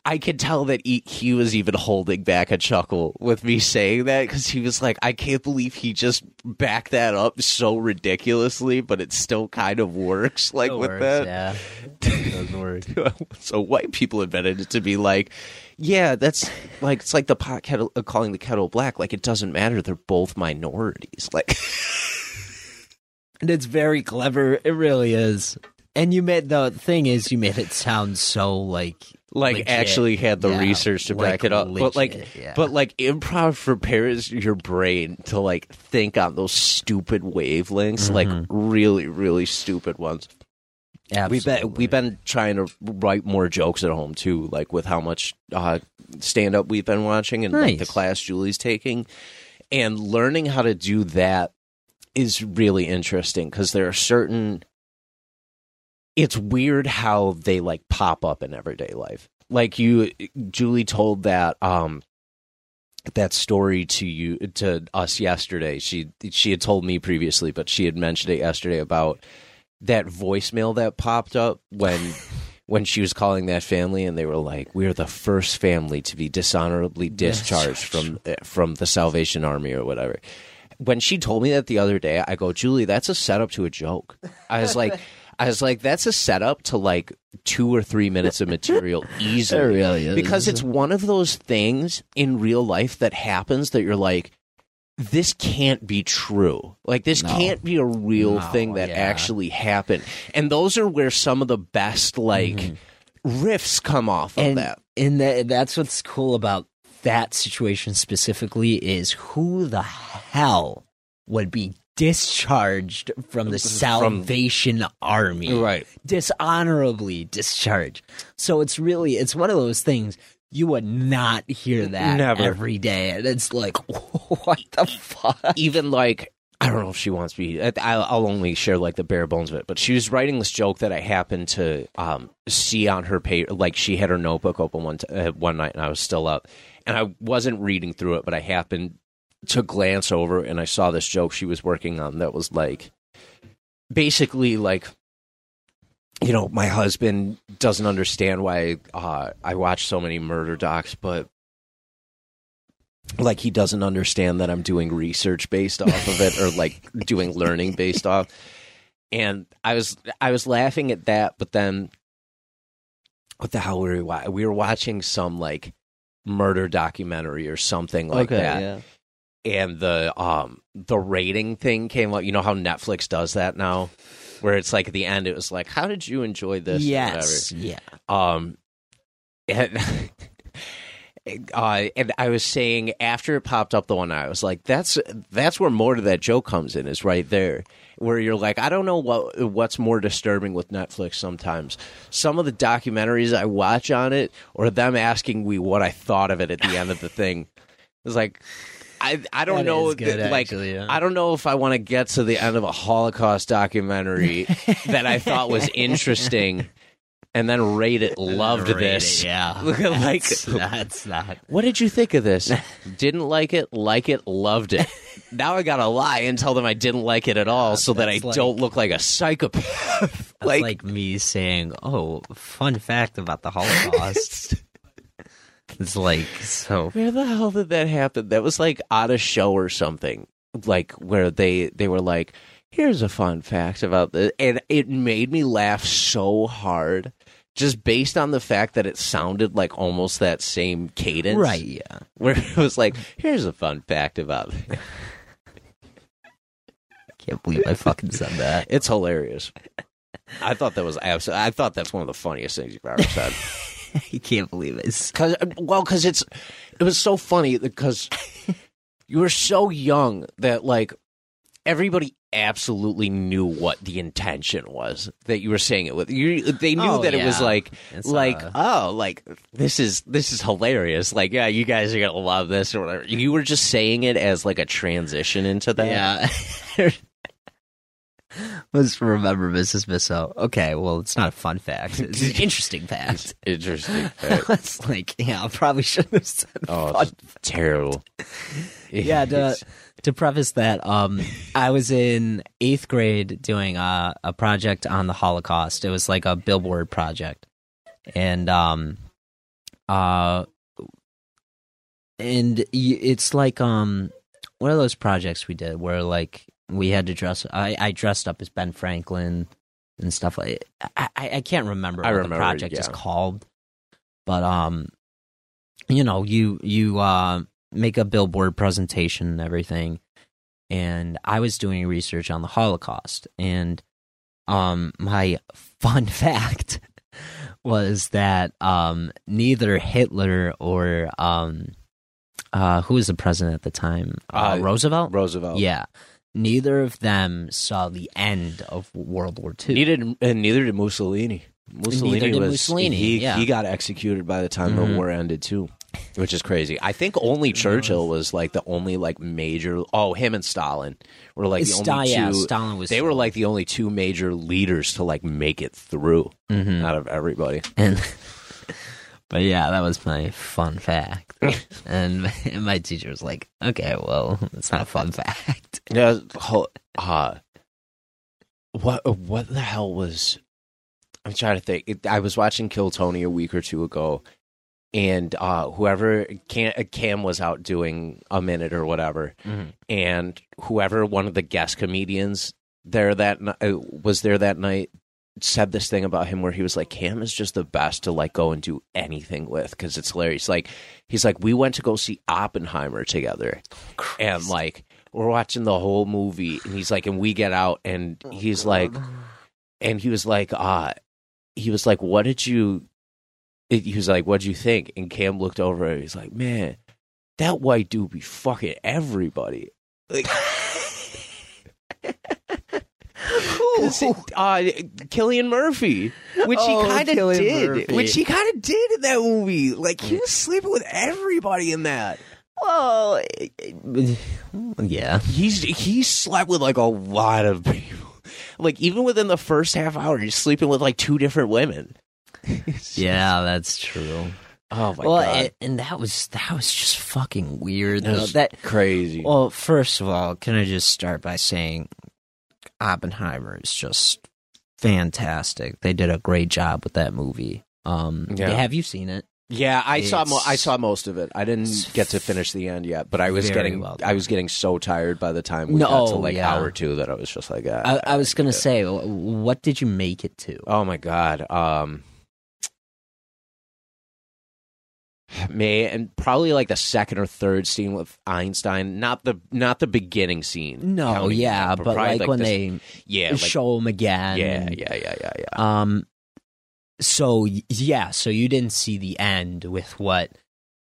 I could tell that he, he was even holding back a chuckle with me saying that because he was like, I can't believe he just backed that up so ridiculously, but it still kind of works. Like It with works, that, yeah (laughs) it does work (laughs) so white people invented it to be like, yeah, that's like it's like the pot kettle uh, calling the kettle black. Like it doesn't matter; they're both minorities. (laughs) Like And it's very clever. It really is. And you made the thing is you made it sound so like like Legit. actually had the Yeah, research to like back it up. but like yeah. but like improv prepares your brain to like think on those stupid wavelengths, like Mhm. really, really stupid ones. We've been we've been trying to write more jokes at home too, like with how much uh, stand up we've been watching and like the class Julie's taking, and learning how to do that is really interesting because there are certain. It's weird how they like pop up in everyday life. Like you, Julie told that um that story to you to us yesterday. She she had told me previously, but she had mentioned it yesterday about that voicemail that popped up when (laughs) when she was calling that family and they were like we're the first family to be dishonorably discharged from (laughs) eh, from the Salvation Army or whatever. When she told me that the other day, I go, "Julie, that's a setup to a joke." I was like (laughs) I was like that's a setup to like 2 or 3 minutes of material (laughs) easily. It really is. Because it's one of those things in real life that happens that you're like this can't be true. Like this No. can't be a real No, thing that yeah. actually happened. And those are where some of the best like mm-hmm. riffs come off of that. and that, that's what's cool about that situation specifically is who the hell would be discharged from the Salvation Army, Right. Dishonorably discharged. So it's really it's one of those things you would not hear that Never. every day, and it's like (laughs) what the fuck. Even like I don't know if she wants me. I'll only share like the bare bones of it. But she was writing this joke that I happened to um, see on her page. Like she had her notebook open one t- uh, one night, and I was still up, and I wasn't reading through it, but I happened to glance over, and I saw this joke she was working on that was like basically like you know my husband doesn't understand why uh, I watch so many murder docs, but like he doesn't understand that I'm doing research based off of it or like (laughs) doing learning based off. And I was I was laughing at that, but then what the hell were we wa- we were watching some like murder documentary or something like that. yeah. And the um the rating thing came up. You know how Netflix does that now? Where it's like at the end it was like, How did you enjoy this? Yes. Yeah. um, (laughs) and, uh, and I was saying after it popped up the one I was like, that's that's where more to that joke comes in is right there, where you're like, I don't know what what's more disturbing with Netflix sometimes. Some of the documentaries I watch on it, or them asking me what I thought of it at the end of the thing. It's like. I, I don't That know good, th- like actually, yeah. I don't know if I want to get to the end of a Holocaust documentary (laughs) that I thought was interesting and then rate it loved Rate this it, yeah. Look (laughs) at, like- that's, (laughs) that's not. what did you think of this? didn't like it, like it, loved it. Now I gotta lie and tell them I didn't like it at all, so that I like- don't look like a psychopath. That's like, me saying, "Oh, fun fact about the Holocaust." It's like so. where the hell did that happen? That was like on a show or something, like where they they were like, "Here's a fun fact about this," and it made me laugh so hard. Just based on the fact that it sounded like almost that same cadence, Right? Yeah. Where it was like, "Here's a fun fact about (laughs) it." Can't believe I fucking said that. It's hilarious. I thought that was absolutely. I thought that's one of the funniest things you've ever said. (laughs) (laughs) I can't believe it. Cause well, because it's it was so funny because (laughs) you were so young that like everybody absolutely knew what the intention was that you were saying it with. You they knew Oh, that it was like It's, like uh, oh like this is this is hilarious. Like yeah, you guys are gonna love this or whatever. You were just saying it as like a transition into that. Yeah. (laughs) Let's remember Mrs. Misso. Okay, well, it's not a fun fact. It's an (laughs) interesting fact. Interesting. (laughs) it's like, yeah, I probably shouldn't have said Oh, terrible. (laughs) yeah to, to preface that um i was in eighth grade doing a, a project on the holocaust it was like a billboard project and um uh and it's like um one of those projects we did where like we had to dress i i dressed up as ben franklin and stuff like i i, I can't remember I what remember, the project is called but um you know you you uh make a billboard presentation and everything and i was doing research on the holocaust and um my (laughs) fun fact was that um neither hitler or um uh who was the president at the time? Uh, Uh, roosevelt? Roosevelt. yeah neither of them saw the end of World War II. Neither and neither did Mussolini. Mussolini did was Mussolini, he, yeah. he got executed by the time the Mhm. war ended too, which is crazy. I think only Churchill was like the only like major. Oh, him and Stalin were like the only yeah, two. Stalin was. they were like the only two major leaders to like make it through Mhm. out of everybody. And but yeah, that was my fun fact. (laughs) and, (laughs) my teacher was like, "Okay, well, it's not a fun fact." (laughs) Yeah, uh, what what the hell was? I'm trying to think. It, I was watching Kill Tony a week or two ago, and uh, whoever Cam, Cam was out doing a minute or whatever, and whoever one of the guest comedians there that uh, was there that night said this thing about him where he was like Cam is just the best to like go and do anything with because it's hilarious. Like he's like we went to go see Oppenheimer together, and like we're watching the whole movie, and he's like, and we get out, and he's like, and he was like, uh he was like, what did you? He was like, what'd you think? And Cam looked over, and he's like, man, that white dude be fucking everybody. Like, (laughs) (laughs) it- uh, Cillian Murphy, which Oh, he kind of did, Murphy. which he kind of did in that movie. Like he was sleeping with everybody in that. well, (sighs) yeah, He's he slept with like a lot of people. Like even within the first half hour, he's sleeping with like two different women. (laughs) (laughs) yeah, that's true. Oh my well, god, it, and that was that was just fucking weird. That was That crazy. well, first of all, can I just start by saying Oppenheimer is just fantastic. They did a great job with that movie. Um, Yeah. have you seen it? yeah, I saw mo- I saw most of it. I didn't get to finish the end yet, but I was getting well I was getting so tired by the time we No, got to like yeah. hour two that I was just like, ah, I, I was gonna say, wh- what did you make it to? Oh my god. Um May and probably like the second or third scene with Einstein, not the not the beginning scene. No, counting yeah, but probably, like, when the- they yeah, like, show him again. yeah, and- yeah, yeah, yeah, yeah. Um. So yeah, so you didn't see the end with what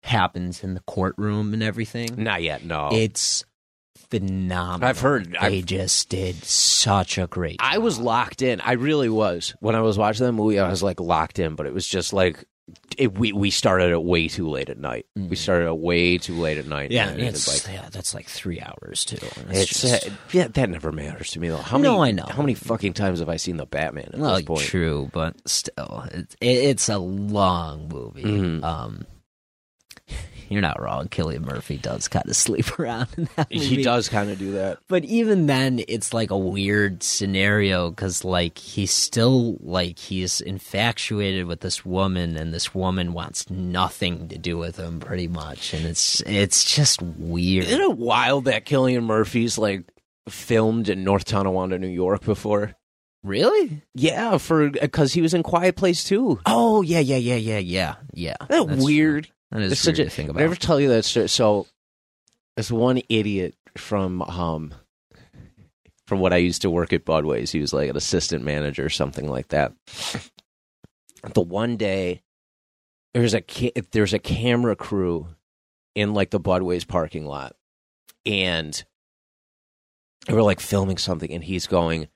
happens in the courtroom and everything. Not yet, no. It's phenomenal. I've heard- they I've- just did such a great. I was locked in. I really was. When I was watching that movie, I was like locked in, but it was just like it, we we started it way too late at night. We Mhm. started it way too late at night. Yeah, and and it was it's like yeah, that's like three hours too. and it's just- uh, yeah, that never matters to me though. How No, many, I know. How many fucking times have I seen the Batman at well, this point? true, but still, it, it, it's a long movie. Mhm. Um, you're not wrong. Cillian Murphy does kind of (laughs) sleep around in that movie. He does kind of do that. But even then, it's like a weird scenario because, like, he's still like he's infatuated with this woman, and this woman wants nothing to do with him, pretty much. And it's it's just weird. Isn't it wild that Cillian Murphy's like filmed in North Tonawanda, New York before? Really? Yeah, for uh, because he was in Quiet Place too. Oh yeah, yeah, yeah, yeah, yeah, yeah. That That's- weird? That is It's weird such a to think about. I never tell you that story? So, this one idiot from um from what I used to work at Budwey's, he was like an assistant manager or something like that. The one day, there's a ca- there's a camera crew in like the Budwey's parking lot, and they were like filming something, and he's going.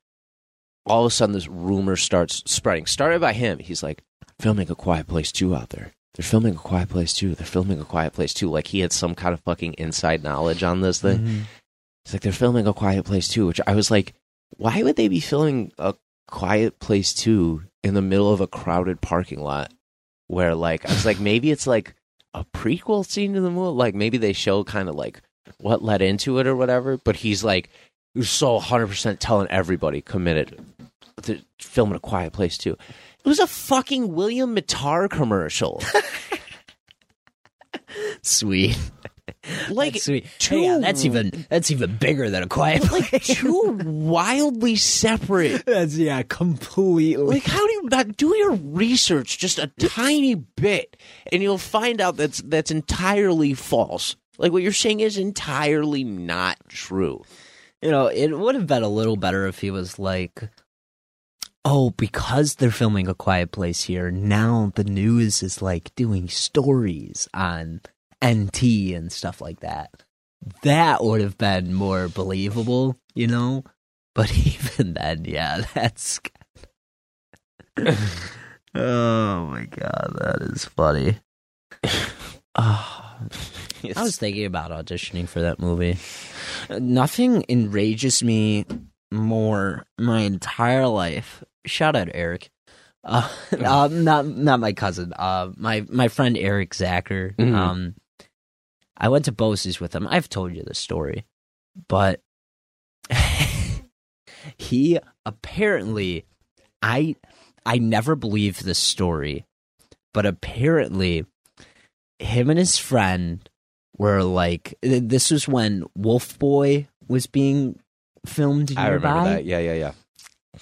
All of a sudden, this rumor starts spreading. Started by him. He's like, "Filming a Quiet Place too out there." They're filming a quiet place too. They're filming a quiet place too. Like he had some kind of fucking inside knowledge on this thing. Mhm. It's like they're filming a quiet place too, which I was like, why would they be filming a quiet place too in the middle of a crowded parking lot? Where like I was like, (laughs) maybe it's like a prequel scene to the movie. Like maybe they show kind of like what led into it or whatever. But he's like, so 100 percent telling everybody committed to filming a quiet place too. It was a fucking William Mattar commercial. (laughs) Sweet, Like That's sweet. two- Hey, yeah, that's even that's even bigger than a quiet like place. two (laughs) wildly separate. that's yeah, completely. Like, how do you not do your research just a tiny bit, and you'll find out that's that's entirely false. Like what you're saying is entirely not true. You know, it would have been a little better if he was like, "Oh, because they're filming a quiet place here, now the news is like doing stories on NT and stuff like that." that would have been more believable, you know. But (laughs) even then, yeah, (laughs) that's. oh my god, that is funny. Oh, (sighs) I was thinking about auditioning for that movie. Nothing enrages me more my entire life. Shout out Eric. (laughs) Uh, uh, not not my cousin. Uh, my my friend Eric Zacher. Mhm. Um, I went to Bose's with him. I've told you this story, but (laughs) he apparently, I I never believed this story, but apparently, him and his friend were like. This was when Wolf Boy was being filmed I remember that. Yeah, yeah, yeah.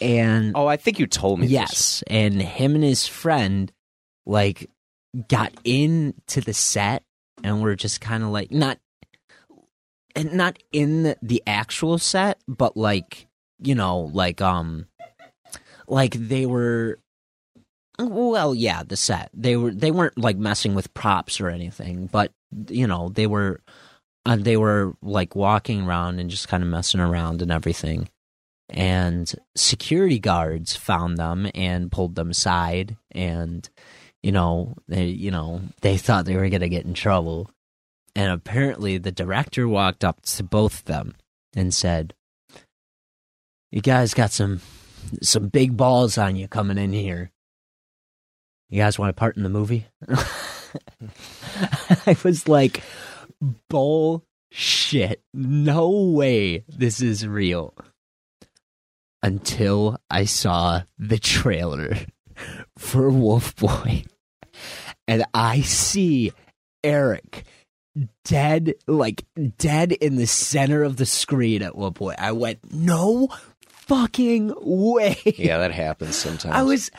And Oh, I think you told me. this. Yes, and him and his friend like got into the set and were just kind of like not and not in the, the actual set, but like you know, like um like they were well, yeah, the set. They were they weren't like messing with props or anything, but you know, they were uh, they were like walking around and just kind of messing around and everything and security guards found them and pulled them aside and you know they you know they thought they were going to get in trouble. And apparently the director walked up to both of them and said you guys got some some big balls on you coming in here. You guys want to part in the movie? (laughs) I was like bullshit. No way this is real until I saw the trailer (laughs) for Wolf Boy. And I see Eric dead, like dead in the center of the screen at one point. I went, no fucking way. Yeah, that happens sometimes. I was.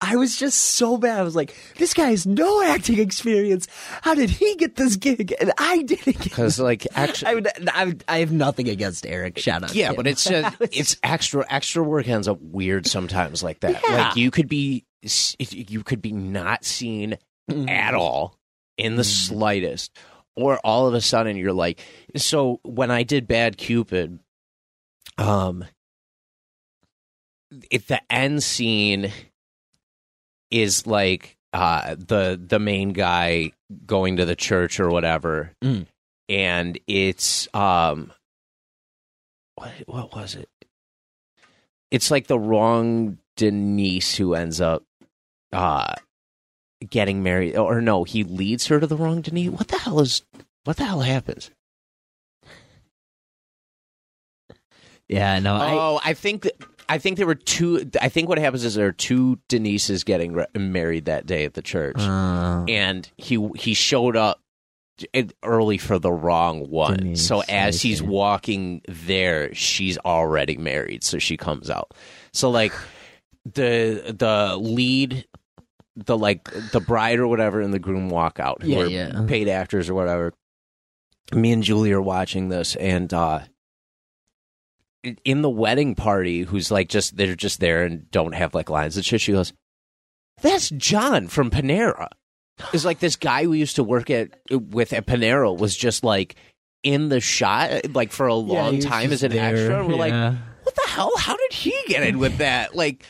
I was just so bad. I was like, "This guy has no acting experience. How did he get this gig and I didn't?" Get because like actually. I, would, I, I have nothing against Eric. Shout out. Yeah, but it's (laughs) just, it's extra extra work ends up weird sometimes like that. Yeah. Like you could be you could be not seen at all in the Mm. slightest, or all of a sudden you're like. So when I did Bad Cupid, um, if the end scene is like uh the the main guy going to the church or whatever. Mm. and it's um what what was it? It's like the wrong denise who ends up uh getting married. Or no he leads her to the wrong denise? What the hell is what the hell happens? Yeah, no, I, oh i think that I think there were two. I think what happens is there are two Denises getting re- married that day at the church, Uh, and he he showed up early for the wrong one. Denise, so as he's walking there, she's already married, so she comes out. So like (sighs) the the lead, the like the bride or whatever, and the groom walk out. Who Yeah, are yeah. paid actors or whatever. Me and Julie are watching this, and uh in the wedding party, who's like just they're just there and don't have like lines and shit. She goes, "That's John from Panera." It's like this guy we used to work at with at Panera was just like in the shot like for a long was time as an there, extra. And we're like, what the hell? How did he get in with that? Like,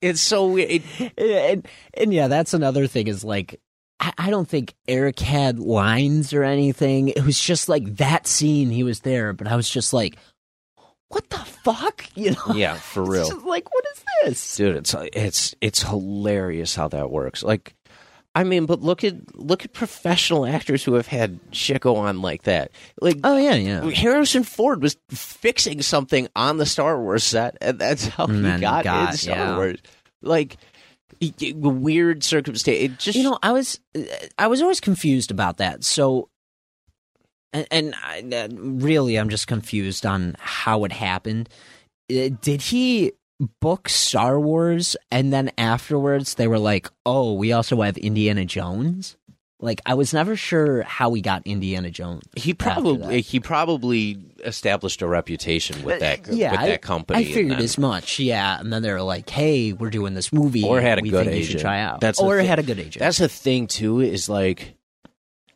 it's so weird. It, and, and yeah, that's another thing is like I don't think Eric had lines or anything. It was just like that scene he was there, but I was just like, what the fuck? (laughs) You know? yeah, for It's real. just like, what is this? dude it's it's it's hilarious how that works like i mean but look at look at professional actors who have had shit go on like that like Oh yeah, yeah. harrison ford was fixing something on the star wars set and that's how he And then got, got- in star yeah. wars like it- it- weird circumstance it just you know, I was I was always confused about that. So, and, and I, uh, really, I'm just confused on how it happened. Uh, Did he book Star Wars, and then afterwards they were like, "Oh, we also have Indiana Jones." Like, I was never sure how we got Indiana Jones. he probably he probably established a reputation with that Uh, yeah, with I- that company I figured as much. Yeah, and then they were like, "Hey, we're doing this movie, Or had a we good think you should agent. try out." That's or thi- had a good agent. That's the thing too. Is like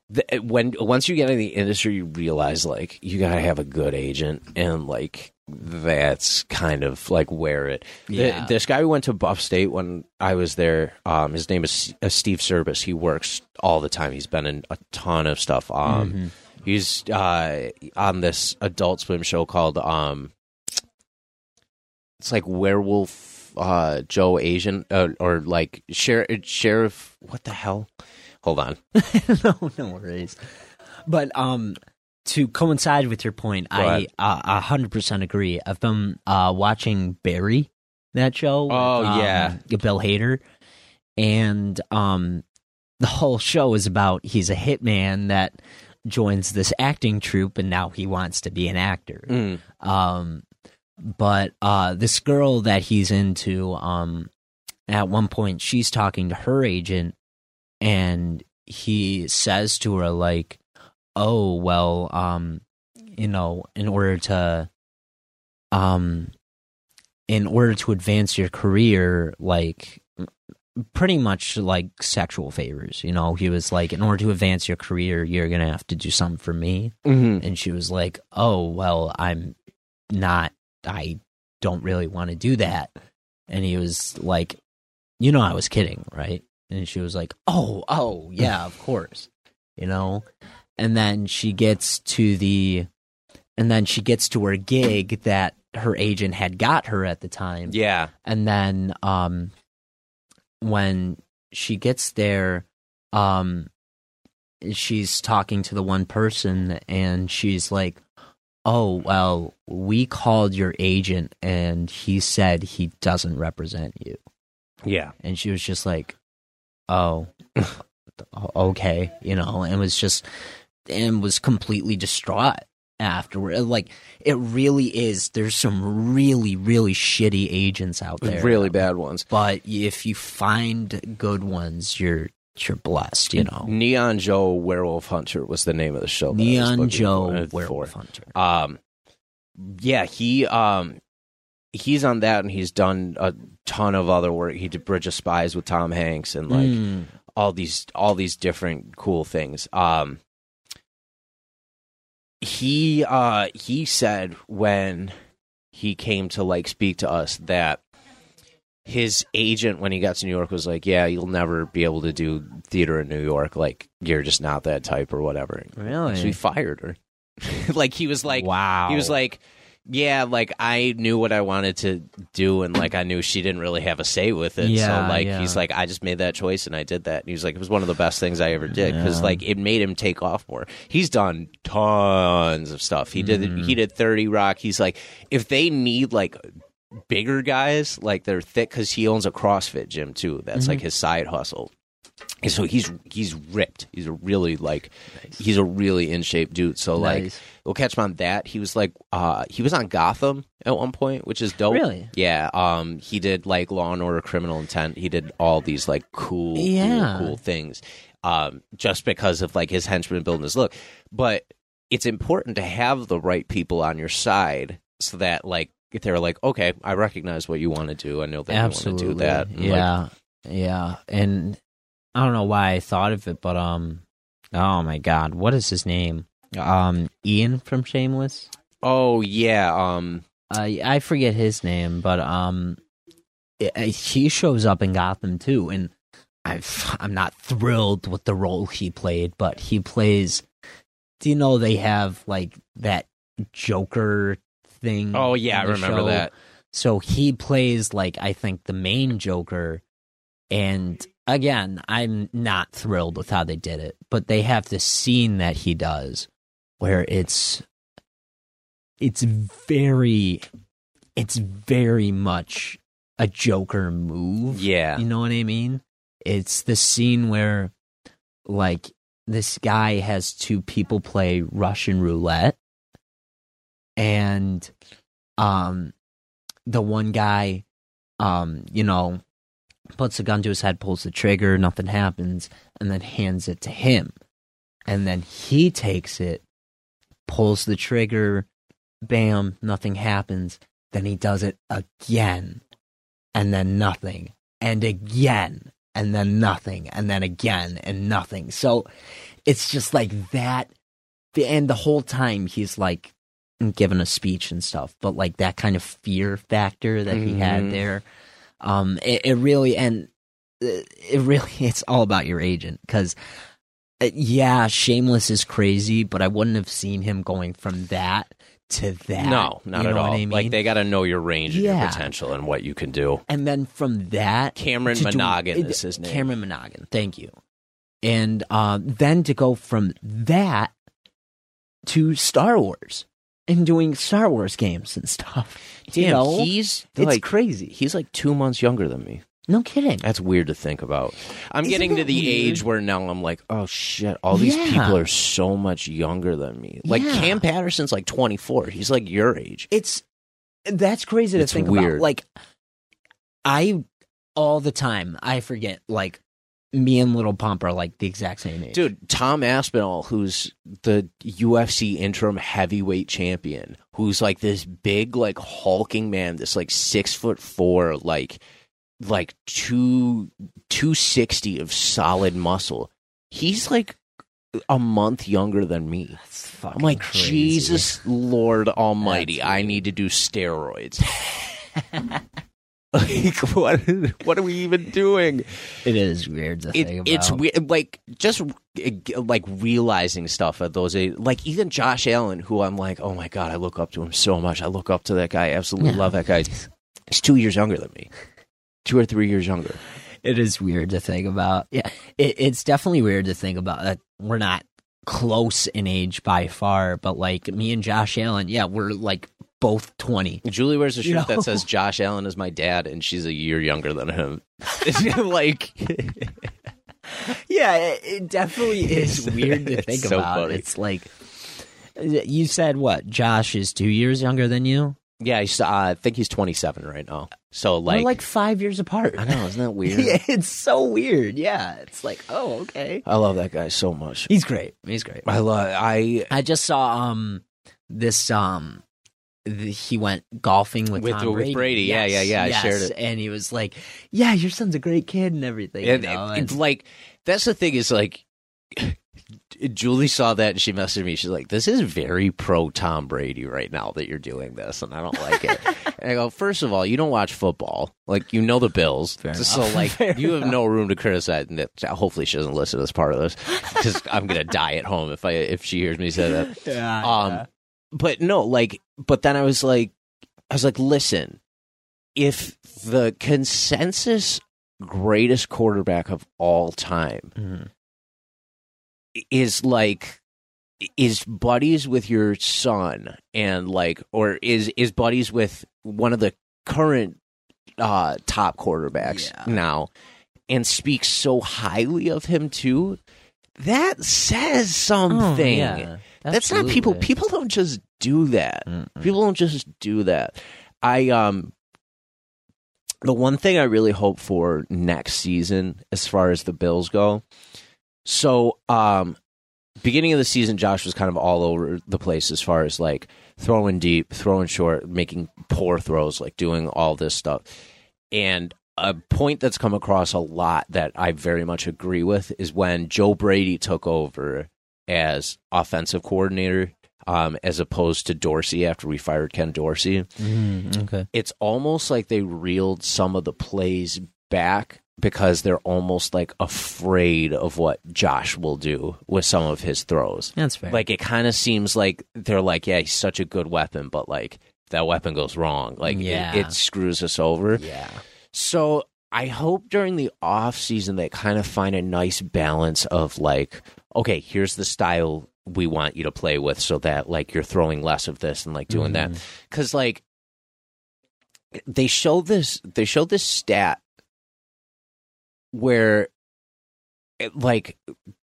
the, when once you get in the industry, you realize like you gotta have a good agent, and like that's kind of like where it. the- this guy who went to Buff State when I was there, um, his name is uh, Steve Service. He works all the time. He's been in a ton of stuff. Um, he's uh on this Adult Swim show called um, it's like Werewolf. Uh, Joe Asian uh, or like sheriff, sheriff. What the hell? Hold on. (laughs) no, no worries. But um, to coincide with your point, Go I uh, hundred percent agree. I've been uh watching Barry, that show. Oh, um, yeah. Bill Hader, and um, the whole show is about he's a hitman that joins this acting troupe, and now he wants to be an actor. Mm. Um, but uh, this girl that he's into, um, at one point she's talking to her agent, and he says to her like, "Oh well, um, you know, in order to, um, in order to advance your career, like." Pretty much like sexual favors, you know. He was like, in order to advance your career, you're gonna have to do something for me Mm-hmm. and she was like, "Oh, well, I'm not I don't really want to do that." And he was like, "You know I was kidding, right?" And she was like, "Oh, oh, yeah, of course." You know? And then she gets to the and then she gets to her gig that her agent had got her at the time Yeah. and then um when she gets there um she's talking to the one person and she's like oh well we called your agent and he said he doesn't represent you Yeah. and she was just like oh okay you know and was just and was completely distraught afterward like it really is there's some really really shitty agents out there Really bad ones. but if you find good ones you're you're blessed you know Neon Joe Werewolf Hunter was the name of the show. that I was neon joe for- for. werewolf hunter Um, yeah, he um, he's on that, and he's done a ton of other work. He did Bridge of Spies with Tom Hanks, and like Mm. all these all these different cool things. Um, he uh he said when he came to like speak to us that his agent when he got to New York was like, "Yeah, you'll never be able to do theater in New York. Like you're just not that type or whatever." really So he fired her. (laughs) like he was like, wow he was like, yeah, like I knew what I wanted to do, and like I knew she didn't really have a say with it. Yeah, so like yeah. he's like, I just made that choice and I did that. And he was like, it was one of the best things I ever did because Yeah. like it made him take off more. He's done tons of stuff. He did Mm. he did Thirty Rock. He's like, if they need like bigger guys, like they're thick because he owns a CrossFit gym too. That's Mm-hmm. like his side hustle. And so he's he's ripped. He's a really like he's a really in shape dude. So like We'll catch him on that. He was like uh he was on Gotham at one point, which is dope. Really? Yeah. Um he did like Law and Order Criminal Intent. He did all these like cool Yeah. cool, cool things. Um just because of like his henchmen building his look. But it's important to have the right people on your side so that like if they're like, okay, I recognize what you want to do. I know that absolutely you want to do that. And, like, yeah yeah and i don't know why i thought of it but um oh my god what is his name um ian from shameless oh yeah. Um I I forget his name, but um, he shows up in Gotham too, and I'm I'm not thrilled with the role he played, but he plays. Do you know they have like that Joker thing? Oh yeah, I remember show? that. So he plays like I think the main Joker, and again, I'm not thrilled with how they did it, but they have this scene that he does where it's it's very it's very much a Joker move. Yeah. You know what I mean? It's the scene where like this guy has two people play Russian roulette and um the one guy um you know puts a gun to his head pulls the trigger nothing happens and then hands it to him and then he takes it pulls the trigger bam nothing happens then he does it again and then nothing and again and then nothing and then again and nothing so it's just like that. And the whole time he's like giving a speech and stuff, but like that kind of fear factor that he Mhm. had there, um, it, it really and uh, it really (laughs) it's all about your agent because. Yeah, Shameless is crazy, but I wouldn't have seen him going from that to that. No, not you at all. I mean? Like they got to know your range and your potential and what you can do. and then from that, Cameron to do- Monaghan his name. Cameron Monaghan, thank you. And uh, then to go from that to Star Wars and doing Star Wars games and stuff. (laughs) Damn, you know? he's it's like crazy. he's like two months younger than me. No kidding. That's weird to think about. I'm Isn't getting to the weird? age where now I'm like, oh shit, all these Yeah. people are so much younger than me. Like Yeah. Cam Patterson's like 24. He's like your age. It's that's crazy to It's think weird. about. Like I all the time I forget like me and Lil Pump are like the exact same age. Dude, Tom Aspinall, who's the UFC interim heavyweight champion, who's like this big, like hulking man, this like six foot four, like like two two sixty of solid muscle. He's like a month younger than me. That's fucking I'm like, crazy. Jesus Lord Almighty, I need to do steroids. (laughs) like what what are we even doing? It is weird to It, think about. it's weird, like just uh, like realizing stuff at those age, like even Josh Allen, who I'm like, oh my god, I look up to him so much. I look up to that guy, absolutely Yeah. love that guy. (laughs) He's two years younger than me, two or three years younger. It is weird to think about. Yeah, it, it's definitely weird to think about that. We're not close in age by far, but like me and Josh Allen, yeah, we're like both twenty. Julie wears a shirt You know? that says Josh Allen is my dad, and she's a year younger than him. (laughs) like, (laughs) Yeah, it, it definitely (laughs) is weird to think so about. funny. It's like you said, what? Josh is two years younger than you. Yeah, he's, uh, I think he's 27 right now. So We're like, like five years apart. I know, isn't that (laughs) weird? yeah, it's so weird. Yeah, it's like, oh, okay. I love that guy so much. He's great. He's great. I love. I I just saw um this um th- he went golfing with With- Tom with Brady. Brady. Yeah, yeah, yeah, I yes. shared it. and he was like, "Yeah, your son's a great kid and everything." It- you know? it's and- like that's the thing is like Julie saw that and she messaged me. She's like, "This is very pro Tom Brady right now that you're doing this, and I don't like it." (laughs) and I go, first of all, you don't watch football, like you know the Bills, Fair so enough. like (laughs) Fair you have no room to criticize. And hopefully, she doesn't listen to this part of this because I'm gonna (laughs) die at home if I if she hears me say that. yeah, Um, but no, like, but then I was like, I was like, listen, if the consensus greatest quarterback of all time Mhm. Is like is buddies with your son and like or is is buddies with one of the current uh top quarterbacks Yeah. now and speaks so highly of him too that says Oh, something yeah, that's not people people don't just do that. Mm-mm. people don't just do that. I um the one thing i really hope for next season as far as the bills go so um beginning of the season josh was kind of all over the place as far as like throwing deep throwing short making poor throws like doing all this stuff and a point that's come across a lot that i very much agree with is when joe brady took over as offensive coordinator um, as opposed to Dorsey after we fired Ken Dorsey. Mhm, okay. It's almost like they reeled some of the plays back because they're almost like afraid of what Josh will do with some of his throws. That's fair. Like it kind of seems like they're like, yeah, he's such a good weapon, but like if that weapon goes wrong, like it- Yeah. it, screws us over. yeah, So I hope during the off season they kind of find a nice balance of like, okay, here's the style we want you to play with, so that like you're throwing less of this and like doing that, mm-hmm. because like they show this, they showed this stat where like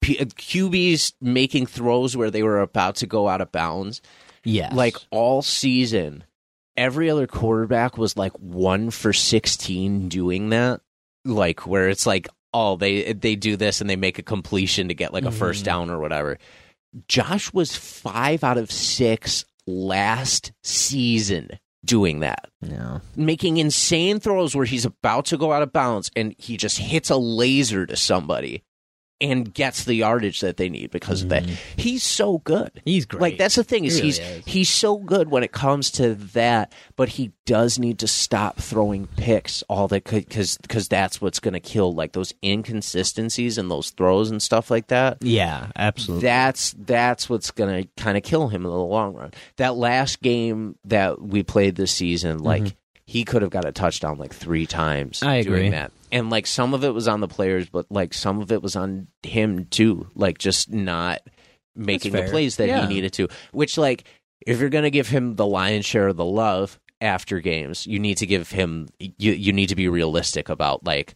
P- QBs making throws where they were about to go out of bounds yeah. like all season, every other quarterback was like one for sixteen doing that. Like where it's like, oh, they they do this and they make a completion to get like a first Mhm. down or whatever. Josh was five out of six last season doing that. no. Making insane throws where he's about to go out of bounds and he just hits a laser to somebody. And gets the yardage that they need because of that. He's so good. Mm-hmm. He's great. Like that's the thing is He really he's is. he's so good when it comes to that, but he does need to stop throwing picks all that because because that's what's going to kill like those inconsistencies and those throws and stuff like that. Yeah, absolutely. That's that's what's going to kind of kill him in the long run. That last game that we played this season, like he could have got a touchdown like three times. I agree. That, and like some of it was on the players, but like some of it was on him too. Like just not making the plays that Yeah. he needed to. Which like if you're going to give him the lion's share of the love after games, you need to give him you you need to be realistic about like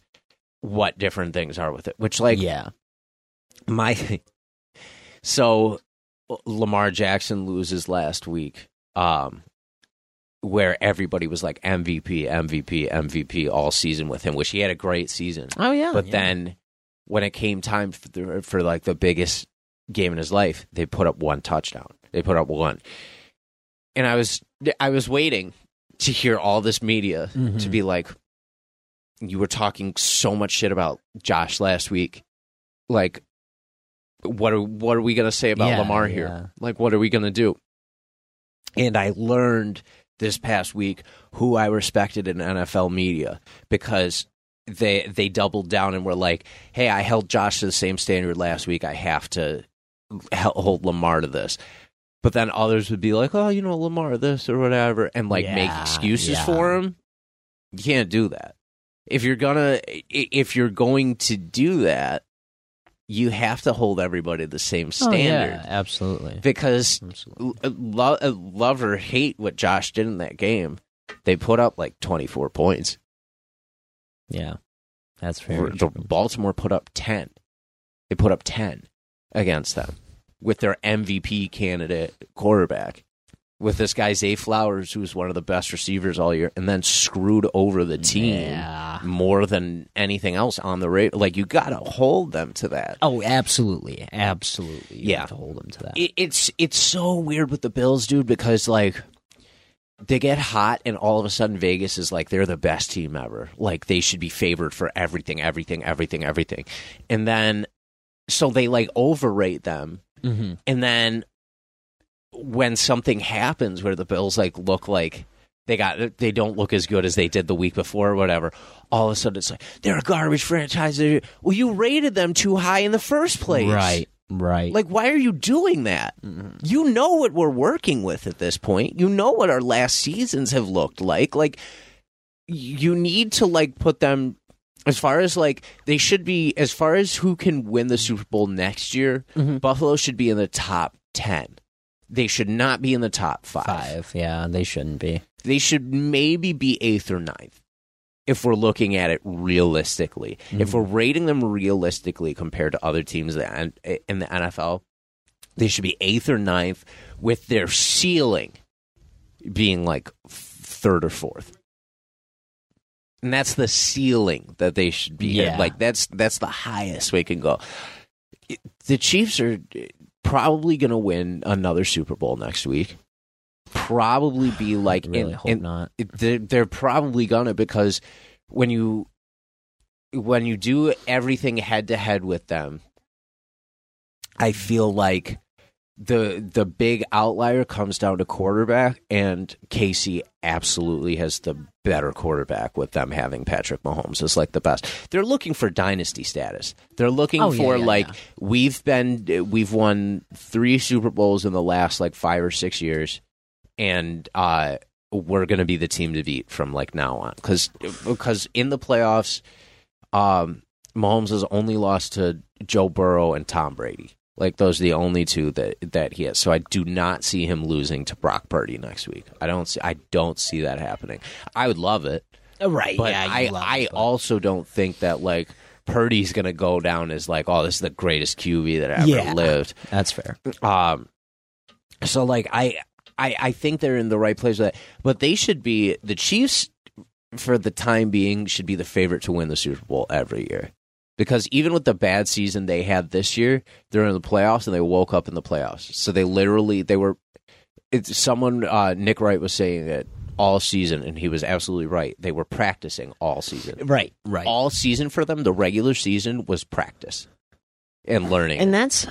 what different things are with it. Which like yeah. my (laughs) so Lamar Jackson loses last week, um, where everybody was like MVP, MVP, MVP all season with him, which he had a great season. Oh yeah. but yeah. then when it came time for, the, for like the biggest game in his life, they put up one touchdown. They put up one, and I was I was waiting to hear all this media to Mhm. be like, you were talking so much shit about Josh last week, like. What are what are we gonna say about Yeah, Lamar here? yeah. Like, what are we gonna do? And I learned this past week who I respected in NFL media because they they doubled down and were like, "Hey, I held Josh to the same standard last week. I have to hold Lamar to this." But then others would be like, "Oh, you know, Lamar this or whatever," and like make excuses yeah. for him. You can't do that. If you're gonna, if you're going to do that, you have to hold everybody the same standard. Oh, yeah, absolutely. because Absolutely. lo- uh, love or hate what Josh did in that game, they put up like 24 points. Yeah. That's very The. Baltimore put up 10. They put up 10 against them with their MVP candidate quarterback. With this guy Zay Flowers, who's one of the best receivers all year, and then screwed over the team Yeah. more than anything else on the rate. Like you got to hold them to that. Oh, absolutely, absolutely. You Yeah. have to hold them to that. it, it's it's so weird with the Bills, dude, because like they get hot and all of a sudden Vegas is like they're the best team ever. Like they should be favored for everything, everything, everything, everything. And then so they like overrate them. mm-hmm. And then when something happens where the Bills like look like they got they don't look as good as they did the week before or whatever, all of a sudden it's like they're a garbage franchise. Well, you rated them too high in the first place. Right, right. Like, why are you doing that? You know what we're working with at this point. You know what our last seasons have looked like. Like, you need to like put them as far as like they should be as far as who can win the Super Bowl next year. Mhm. Buffalo should be in the top ten. They should not be in the top five. five. Yeah, they shouldn't be. They should maybe be eighth or ninth. If we're looking at it realistically, if we're mm-hmm. rating them realistically compared to other teams in the NFL, they should be eighth or ninth, with their ceiling being like third or fourth. And that's the ceiling that they should be. Yeah. Like that's that's the highest we can go. The Chiefs are probably going to win another Super Bowl next week. Probably be like really in- hope not. they're, they're probably gonna because when you when you do everything head to head with them i feel like the the big outlier comes down to quarterback and KC absolutely has the better quarterback with them having patrick mahomes is like the best they're looking for dynasty status they're looking Oh, yeah, for yeah, like yeah. we've been we've won three super bowls in the last like five or six years and uh we're going to be the team to beat from like now on because because in the playoffs, um, Mahomes has only lost to Joe Burrow and Tom Brady. Like those are the only two that that he has. So I do not see him losing to Brock Purdy next week. I don't see I don't see that happening. I would love it, Right. but yeah, I I it, but- also don't think that like Purdy's going to go down as like oh this is the greatest QB that ever Yeah. lived. That's fair. Um, so like I, I, I think they're in the right place that, but they should be the Chiefs for the time being should be the favorite to win the Super Bowl every year. Because even with the bad season they had this year, they're in the playoffs and they woke up in the playoffs. So they literally they were. It's someone uh, Nick Wright was saying it all season, and he was absolutely right. They were practicing all season Right. Right. all season for them, the regular season was practice. and learning. And that's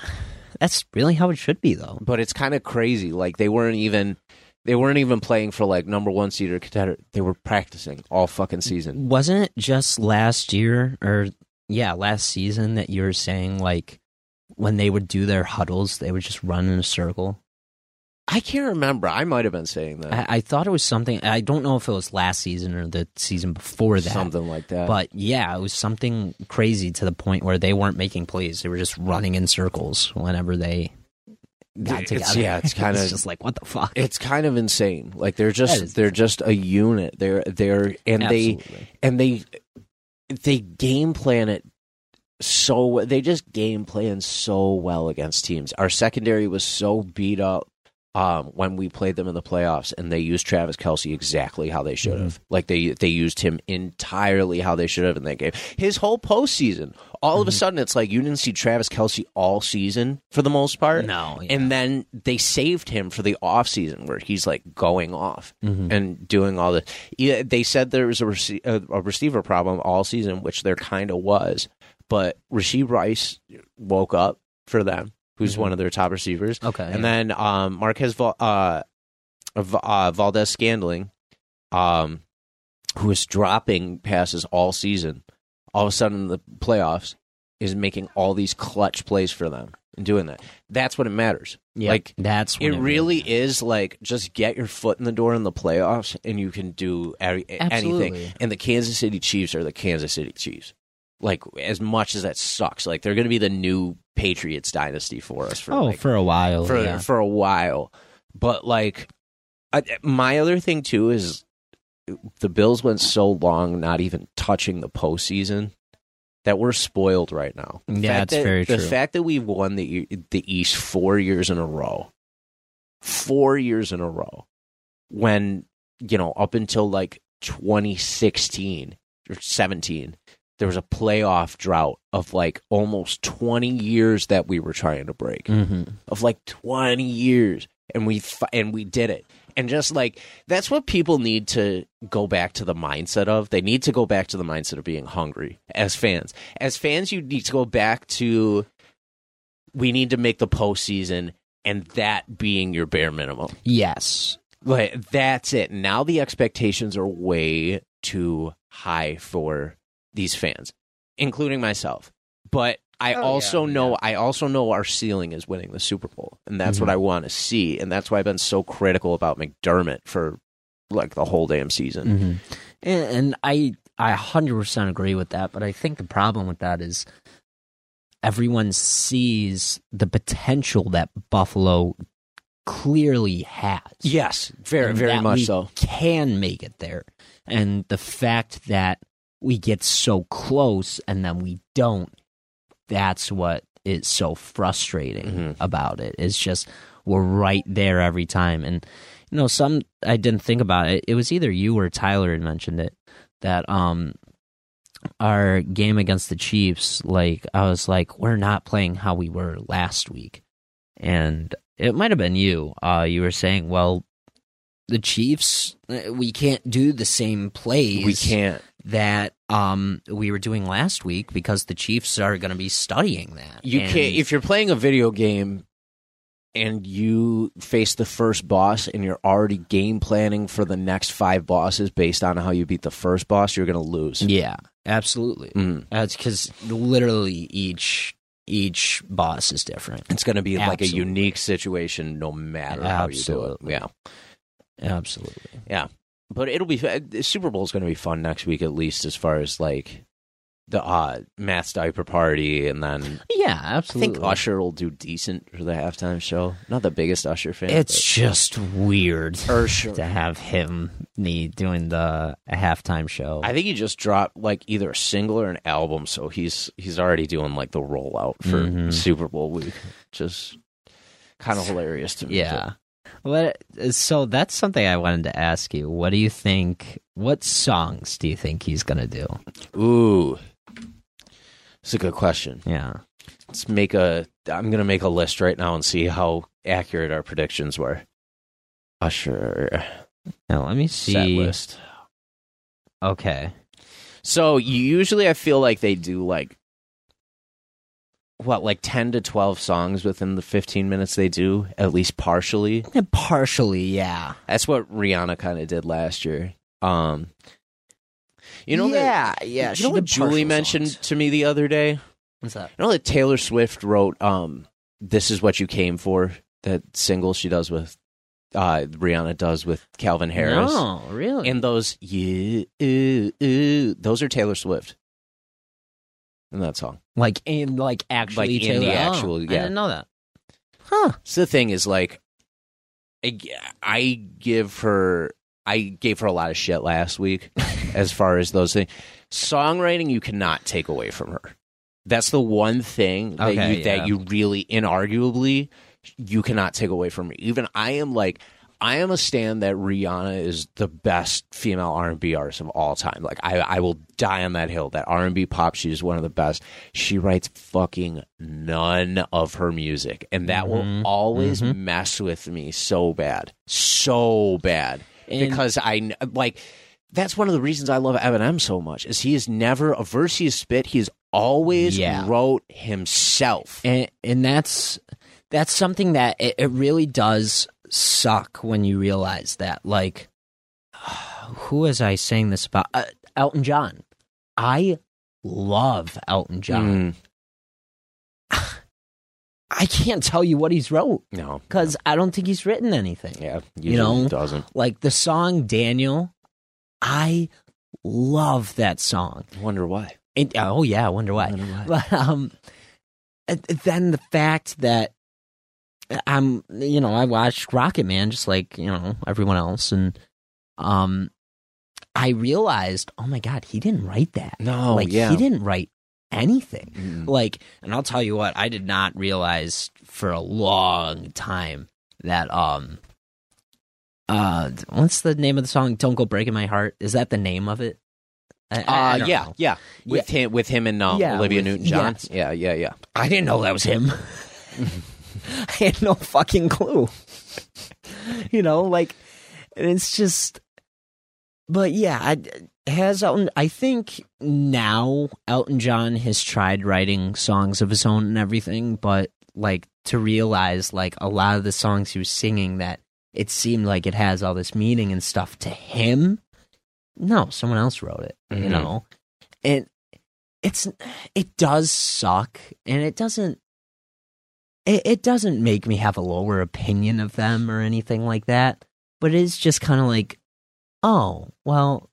that's really how it should be, though. but it's kind of crazy. Like they weren't even they weren't even playing for like number one seed or contender. They were practicing all fucking season. Wasn't it just last year or yeah, last season that you were saying like when they would do their huddles, they would just run in a circle? I can't remember. I might have been saying that. I, I thought it was something. I don't know if it was last season or the season before that. Something like that. But yeah, it was something crazy to the point where they weren't making plays; they were just running in circles whenever they got It's- together. yeah, it's (laughs) kinda- just like what the fuck. it's kind of insane. Like they're just they're just a unit. They're they're and they and they they game plan it so they just game plan so well against teams. Our secondary was so beat up um, when we played them in the playoffs, and they used Travis Kelce exactly how they should have. Like they they used him entirely how they should have in that game. His whole postseason, all of a sudden, it's like you didn't see Travis Kelce all season for the most part. No, yeah. and then they saved him for the off season where he's like going off Mm-hmm. and doing all the. Yeah, they said there was a, a, a receiver problem all season, which there kind of was. But Rashee Rice woke up for them, who's one of their top receivers. Okay, and yeah. then um, Marquez Val- uh, uh, Valdes-Scantling, um, who was dropping passes all season, all of a sudden in the playoffs is making all these clutch plays for them and doing that. That's what it matters. Yeah, Like that's when it really is like just get your foot in the door in the playoffs and you can do every, anything. And the Kansas City Chiefs are the Kansas City Chiefs. Like as much as that sucks, like they're going to be the new Patriots dynasty for us for oh like, for a while. for yeah. for a while. But like I, my other thing too is the Bills went so long not even touching the postseason that we're spoiled right now. The Yeah, it's that- very the true. The fact that we've won the the East four years in a row, four years in a row, when you know up until like 2016 or 17 there was a playoff drought of like almost 20 years that we were trying to break. Hmm of like 20 years. And we and we did it. And just like that's what people need to go back to the mindset of. They need to go back to the mindset of being hungry as fans. As fans you need to go back to we need to make the postseason and that being your bare minimum. Yes. like that's it. Now the expectations are way too high for these fans including myself but i Oh, also yeah, know yeah. i also know our ceiling is winning the super bowl and that's Mhm. what i want to see and that's why i've been so critical about mcdermott for like the whole damn season hmm And, and I I hundred percent agree with that. But I think the problem with that is everyone sees the potential that Buffalo clearly has. yes very very much we so Can make it there, and the fact that we get so close and then we don't. That's what is so frustrating Mhm. about it. It's just we're right there every time, and you know, some I didn't think about it. It was either you or Tyler had mentioned it that um our game against the Chiefs, like I was like, we're not playing how we were last week, and it might have been you. Uh, you were saying, well, the Chiefs, uh, we can't do the same plays we can't that um we were doing last week because the Chiefs are going to be studying that. You And- can't if you're playing a video game and you face the first boss and you're already game planning for the next five bosses based on how you beat the first boss, you're gonna lose. Yeah, absolutely. Mm. That's because literally each each boss is different. It's gonna be like a unique situation no matter how you do it. Yeah. Absolutely. Yeah. But it'll be the Super Bowl is gonna be fun next week at least as far as like the uh Matt's diaper party and then Yeah, I absolutely. think Usher will do decent for the halftime show. Not the biggest Usher fan. it's just weird Usher to have him me doing the halftime show. I think he just dropped like either a single or an album, so he's he's already doing like the rollout for Mhm. Super Bowl week. Just kind of hilarious to me. Yeah. What? Uh, so that's something I wanted to ask you. What do you think? What songs do you think he's gonna do? Ooh, it's a good question. Yeah. Let's make a. I'm gonna make a list right now and see how accurate our predictions were. Usher Now let me see. set list. Okay. So usually I feel like they do like what like 10 to 12 songs within the 15 minutes they do at least partially Partially, yeah. that's what rihanna kind of did last year um you know yeah, that, yeah. you know what julie mentioned songs. to me the other day What's that? you know that taylor swift wrote um this is what you came for that single she does with uh rihanna does with calvin harris No, really? and those yeah ooh, ooh, those are taylor swift in that song like in like actually Like, in the oh, actual- I yeah. didn't know that. Huh. So the thing is, like, I, g- I give her, I gave her a lot of shit last week (laughs) as far as those things. Songwriting, you cannot take away from her. That's the one thing that Okay, you yeah. that you really, inarguably, you cannot take away from me. Even I am like, I am a stand that Rihanna is the best female R and B artist of all time. Like I, I will die on that hill. That R and B pop, she is one of the best. She writes fucking none of her music, and that Mhm. will always Mhm. mess with me so bad, so bad And- because I like. That's one of the reasons I love Eminem so much. Is he is never a verse he has spit. He's always Yeah. wrote himself. and and that's that's something that it, it really does suck when you realize that like (sighs) who was i saying this about? Uh, elton john. I love elton john. Mm, (sighs) i can't tell you what he's wrote no, because i don't think he's written anything yeah, You know, doesn't. Like the song daniel i love that song. Wonder why. It- oh yeah i wonder why. Wonder why. But um, then the fact that I'm, you know, I watched Rocket Man just like you know everyone else, and um, I realized, oh my god, he didn't write that. No, like yeah. he didn't write anything. Mm. Like, and I'll tell you what, I did not realize for a long time that um. Uh, what's the name of the song? "Don't Go Breaking My Heart." Is that the name of it? I- I- I Uh, don't yeah, know. yeah, with him, with him and um, Yeah, Olivia Newton-John. Yeah, yeah, yeah. I didn't know that was him. (laughs) (laughs) I had no fucking clue. you know, like and it's just. But yeah, I, has Elton. I think now Elton John has tried writing songs of his own and everything, but like to realize like a lot of the songs he was singing that it seemed like it has all this meaning and stuff to him. No, someone else wrote it. You Mhm. know, and it's it does suck, and it doesn't. It, it doesn't make me have a lower opinion of them or anything like that, but it's just kind of like, oh well,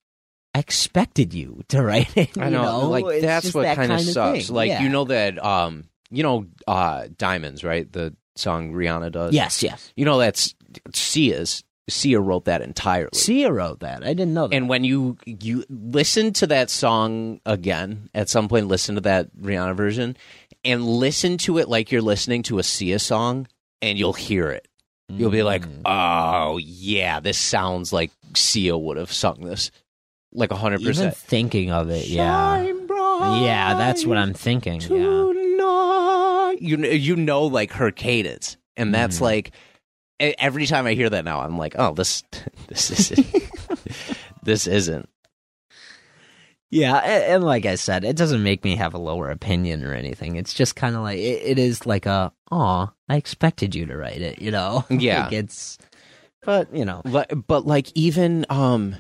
I expected you to write it. I you know, like It's that's what that kind of sucks. thing. Like Yeah. you know that um, you know, uh, Diamonds, right? The song Rihanna does. Yes, yes. You know that's Sia's. Sia wrote that entirely. Sia wrote that. I didn't know that. And when you you listen to that song again at some point, listen to that Rihanna version, and listen to it like you're listening to a Sia song, and you'll hear it. You'll be like, Mm. "Oh yeah, this sounds like Sia would have sung this, like hundred even percent." thinking of it, yeah, yeah, that's what I'm thinking. Yeah, You you know like her cadence, and that's Mhm. like every time I hear that now, I'm like, oh this (laughs) this isn't (laughs) this isn't. Yeah, and, and like I said, it doesn't make me have a lower opinion or anything. It's just kind of like it, it is like a, oh, I expected you to write it, you know? (laughs) Yeah. like it's, but you know, But, but like even um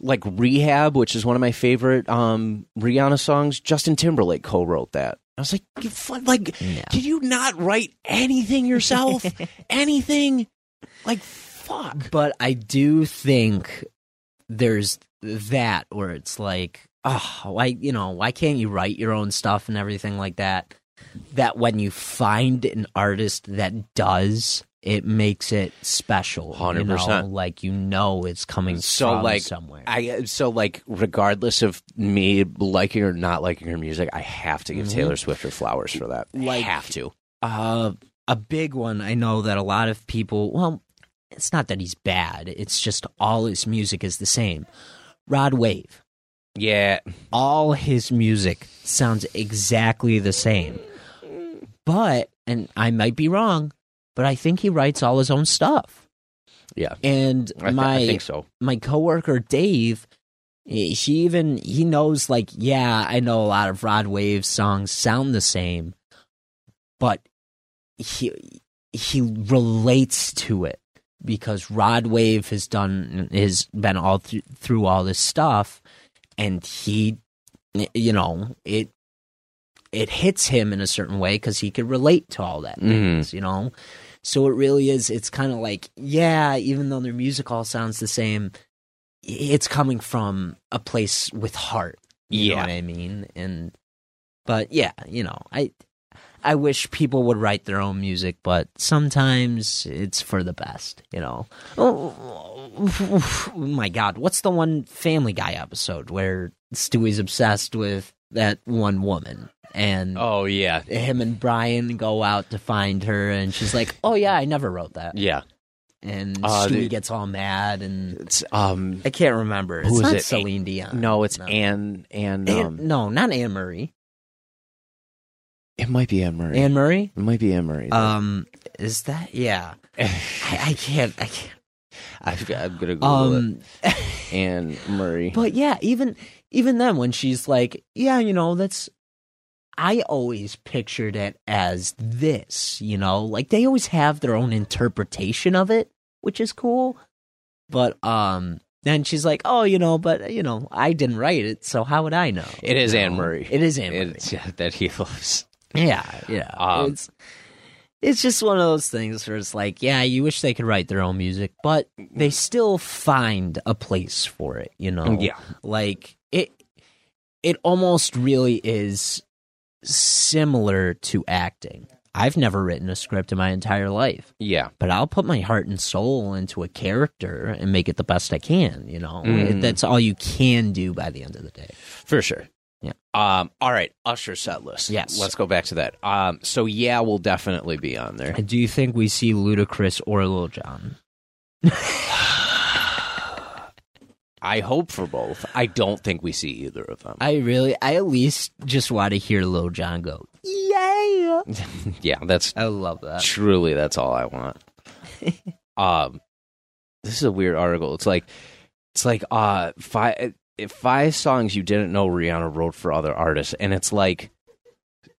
like Rehab, which is one of my favorite um Rihanna songs, Justin Timberlake co-wrote that. I was like, like yeah. did you not write anything yourself? (laughs) anything? Like fuck. But I do think there's that where it's like, oh, why you know, why can't you write your own stuff and everything like that? That when you find an artist that does, it makes it special. you know? 100%. Like you know it's coming So, from like, somewhere. I so like regardless of me liking or not liking her music, I have to give Mhm. Taylor Swift her flowers for that. Like- I have to. uh, a big one I know that a lot of people well it's not that he's bad it's just all his music is the same Rod Wave Yeah. all his music sounds exactly the same but and I might be wrong but I think he writes all his own stuff Yeah. and I, th- my I think so. my coworker Dave, she even he knows like yeah, I know a lot of Rod Wave songs sound the same, but he he relates to it because Rod Wave has done has been all th- through all this stuff, and he, you know, it it hits him in a certain way because he could relate to all that Mhm. things, you know. So it really is. It's kind of like, yeah, even though their music all sounds the same, it's coming from a place with heart. You know Yeah. what I mean? And but yeah, you know, I I wish people would write their own music, but sometimes it's for the best, you know. Oh, my god, what's the one Family Guy episode where Stewie's obsessed with that one woman and Oh yeah, him and Brian go out to find her and she's like, "Oh yeah, I never wrote that." yeah. And Uh, Stewie the- gets all mad and It's um I can't remember. It's Who is not it? Celine Dion. no, it's Anne and Anne- um no, not Anne Marie. It might be Anne Marie. Anne Marie? it might be Anne Marie. Um, is that yeah? (laughs) I, I can't. I can't. I, I'm gonna Google Um, it. Anne Marie. (laughs) but yeah, even even then, when she's like, yeah, you know, that's. I always pictured it as this, you know, like they always have their own interpretation of it, which is cool. But um, then she's like, oh, you know, but you know, I didn't write it, so how would I know? It is Anne? Marie. It is Anne Marie. It's yeah, that he loves. Yeah, yeah. Um, it's it's just one of those things where it's like, yeah, you wish they could write their own music, but they still find a place for it, you know. Yeah. Like it it almost really is similar to acting. I've never written a script in my entire life, Yeah. but I'll put my heart and soul into a character and make it the best I can, you know. Mm. That's all you can do by the end of the day. For sure. Yeah. Um, all right, Usher set list. Yes. Let's go back to that. Um, so yeah, we'll definitely be on there. Do you think we see Ludacris or Lil Jon? (sighs) I hope for both. I don't think we see either of them. I really, I at least just want to hear Lil Jon go, yeah. (laughs) yeah, that's I love that. truly that's all I want. (laughs) um, this is a weird article. It's like it's like uh five five songs you didn't know Rihanna wrote for other artists, and it's like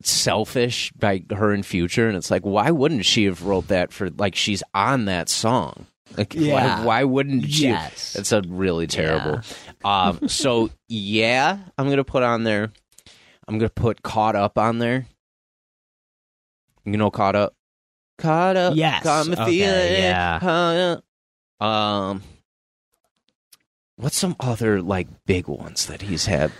selfish by her in future and it's like why wouldn't she have wrote that for like she's on that song like Yeah. why, why wouldn't she Yes. it's a really terrible um (laughs) so yeah i'm gonna put on there i'm gonna put caught up on there you know caught up caught up Yes. got me Okay, feeling yeah. caught up. um what's some other like big ones that he's had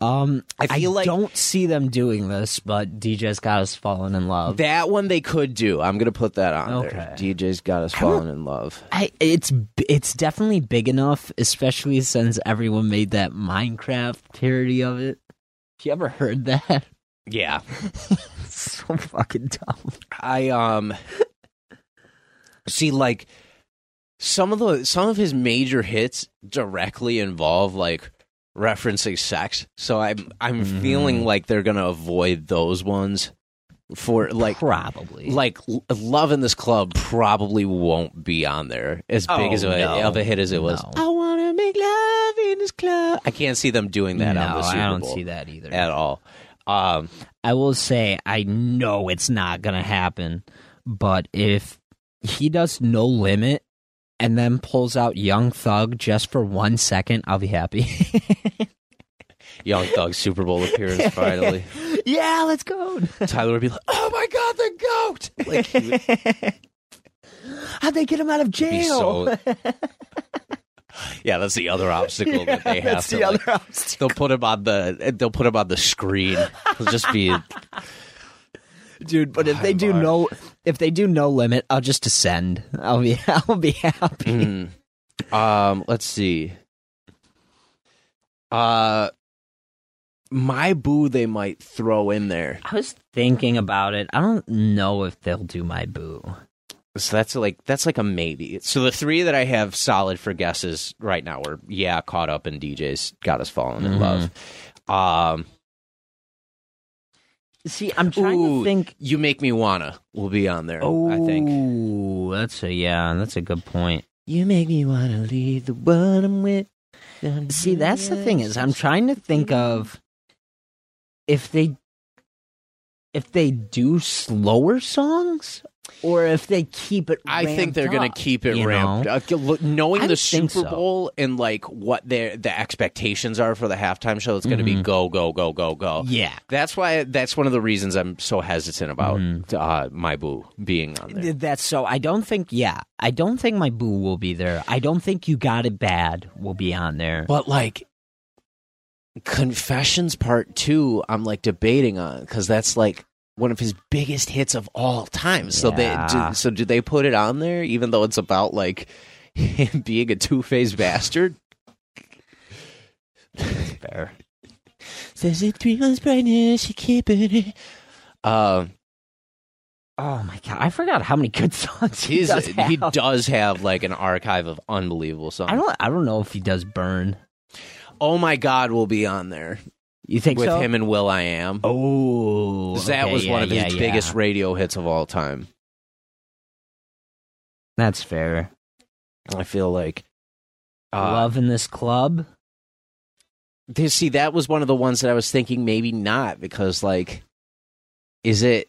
Um, I I, like- don't see them doing this, but DJ's got us falling in love. That one they could do. I'm gonna put that on there. Okay. DJ's got us falling in love. I, it's it's definitely big enough, especially since everyone made that Minecraft parody of it. Have you ever heard that? Yeah. (laughs) It's so fucking dumb. I um see like some of the some of his major hits directly involve like referencing sex. So I'm I'm Mhm. feeling like they're gonna avoid those ones for like Probably. like love in this club probably won't be on there as big Oh, as a, no. of a hit as it was. No. I want to make love in this club. I can't see them doing that no, on the Super I don't see that either. at all. Um, I will say I know it's not gonna happen, but if he does no limit and then pulls out Young Thug just for one second, I'll be happy. (laughs) Young Thug Super Bowl appearance finally. (laughs) yeah, let's go. (laughs) Tyler would be like, "Oh my god, the goat!" Like he would How'd they get him out of jail? so. yeah, that's the other obstacle that they have That's to. the like, other obstacle. they'll put him on the. They'll put him on the screen. It'll just be. Dude. But if they do no, if they do no limit, I'll just ascend. I'll be, (laughs) I'll be happy. Mm. Um, let's see. Uh, my boo, they might throw in there. I was thinking about it. I don't know if they'll do my boo. So that's like that's like a maybe. So the three that I have solid for guesses right now are yeah, caught up in DJ's got us falling in Mhm. love. Um, See, I'm trying Ooh, to think. you make me wanna will be on there. Oh, I think that's a yeah, that's a good point. you make me wanna leave the one I'm with. See, that's the thing is, I'm trying to think of if they if they do slower songs or if they keep it. I think they're going to keep it ramped. know? Look, knowing the Super so. Bowl and like what their the expectations are for the halftime show, it's going to be Mhm. go go go go go. Yeah. That's why. That's one of the reasons I'm so hesitant about Mhm. uh, my boo being on there. That's so. I don't think. Yeah, I don't think my boo will be there. I don't think you got it bad will be on there. But like Confessions Part Two, I'm like debating on because that's like one of his biggest hits of all time. So they do, so do they put it on there even though it's about like him (laughs) being a two faced bastard? Fair. Says it three months pregnant, she keeping it. Um, Oh my god, I forgot how many good (laughs) songs he does. he have. does have like an archive of unbelievable songs. I don't. I don't know if he does burn. oh my God, will be on there You think with so? him and will.i.am. Oh, that okay, was one of his yeah, yeah. biggest radio hits of all time. That's fair. I feel like. Uh, Love in this club. See, that was one of the ones that I was thinking maybe not because, like, is it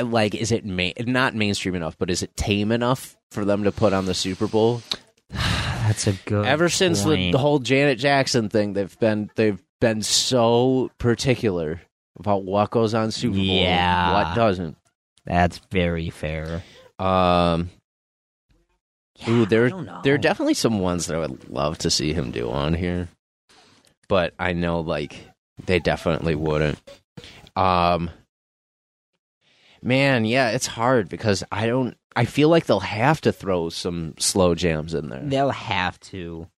like is it ma- not mainstream enough, but is it tame enough for them to put on the Super Bowl? (sighs) That's a good. Ever since the, the whole Janet Jackson thing, they've been they've been so particular about what goes on Super Bowl, and Yeah. what doesn't. That's very fair. Um, ooh, there there are definitely some ones that I would love to see him do on here, but I know like they definitely wouldn't. Um, man, yeah, it's hard because I don't. I feel like they'll have to throw some slow jams in there. They'll have to.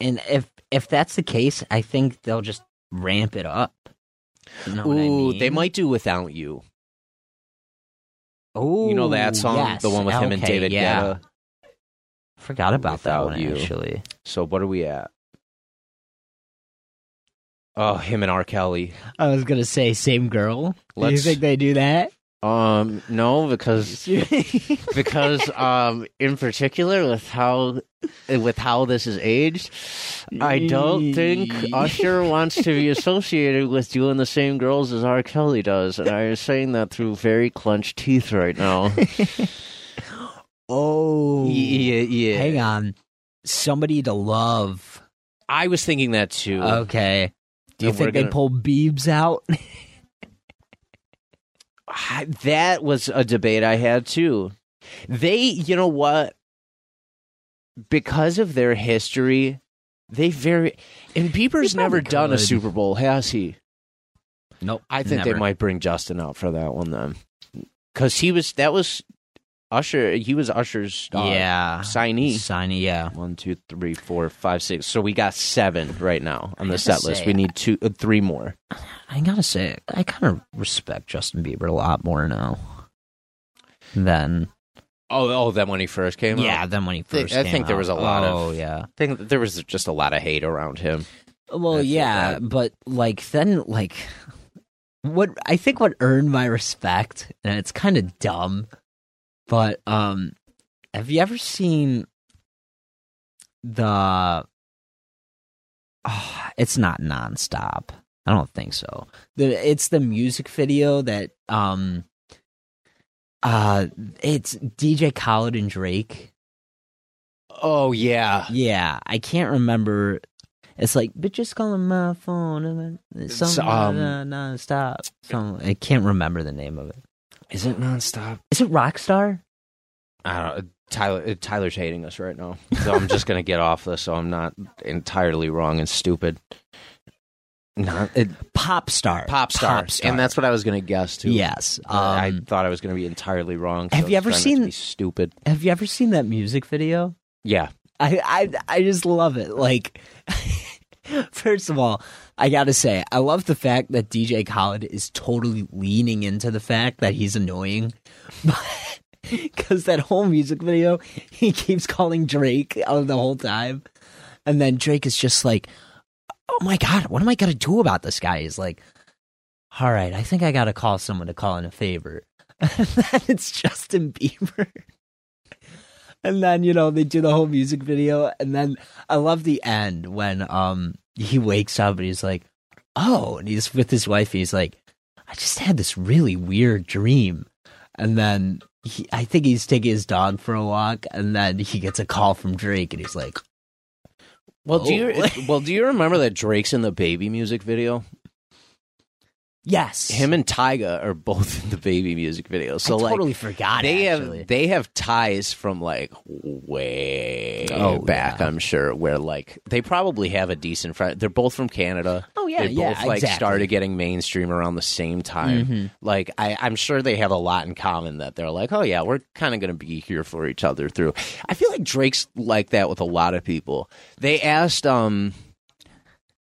And if if that's the case, I think they'll just ramp it up. You know Ooh, what I mean? they might do without you. Oh, You know that song, yes. the one with him and David yeah. Guetta. Forgot about that one You. actually. So what are we at? Oh, him and R. Kelly. I was gonna say same girl. Let's- You think they do that? Um, no, because (laughs) because um, in particular with how with how this is aged, I don't think Usher (laughs) wants to be associated with doing the same girls as R. Kelly does, and I am saying that through very clenched teeth right now. (laughs) oh, yeah, yeah. hang on. Somebody to love. I was thinking that too. Okay. Do you And think they gonna- pull Beebs out? That was a debate I had too. They, you know what? Because of their history, they very and Bieber's never probably done a. Super Bowl, has he? nope. I think never. they might bring Justin out for that one then, because he was that was Usher. He was Usher's uh, yeah. signee. Signee, yeah. One, two, three, four, five, six. So we got seven right now on the set list. say, We need two, uh, three more. I gotta say, I kind of respect Justin Bieber a lot more now than Oh, oh, then when he first came, yeah out? than when he first. I came think there was a lot of- Oh yeah. I think there was just a lot of hate around him. Well, yeah, but like then like what I think what earned my respect, and it's kind of dumb, but um, have you ever seen the? Oh, it's not nonstop. I don't think so. The it's the music video that um, uh, it's DJ Khaled and Drake. Oh yeah, Yeah, I can't remember. It's like bitches calling my phone and then something um, um, non-stop. Some I can't remember the name of it. Is it nonstop? Is it Rockstar? I don't. know. Tyler, uh, Tyler's hating us right now, so I'm just gonna get off this, so I'm not entirely wrong and stupid. Not it, Pop Star. pop star, Pop Star. and that's what I was gonna guess too. yes. Um, I thought I was gonna be entirely wrong. so have you ever seen- stupid? have you ever seen that music video? Yeah, I I I just love it. Like, (laughs) first of all, I gotta say, I love the fact that DJ Khaled is totally leaning into the fact that he's annoying. (laughs) Because that whole music video, he keeps calling Drake the whole time. And then Drake is just like, oh my God, what am I to do about this guy? He's like, all right, I think I got to call someone to call in a favor. (laughs) And then it's Justin Bieber. And then, you know, they do the whole music video. And then I love the end when um he wakes up and he's like, oh, and he's with his wife. He's like, I just had this really weird dream, and then he, I think he's taking his dog for a walk, and then he gets a call from Drake, and he's like, Well, do you well do you remember that Drake's in the baby music video? "Yes, Him and Tyga are both in the baby music video. So I like totally forgot. they actually. have they have ties from like way Oh, back. yeah. I'm sure where like they probably have a decent friend. They're both from Canada. Oh, yeah, they yeah, both like exactly. started getting mainstream around the same time. Mhm. Like I, I'm sure they have a lot in common. That they're like, oh yeah, we're kind of going to be here for each other through. I feel like Drake's like that with a lot of people. They asked um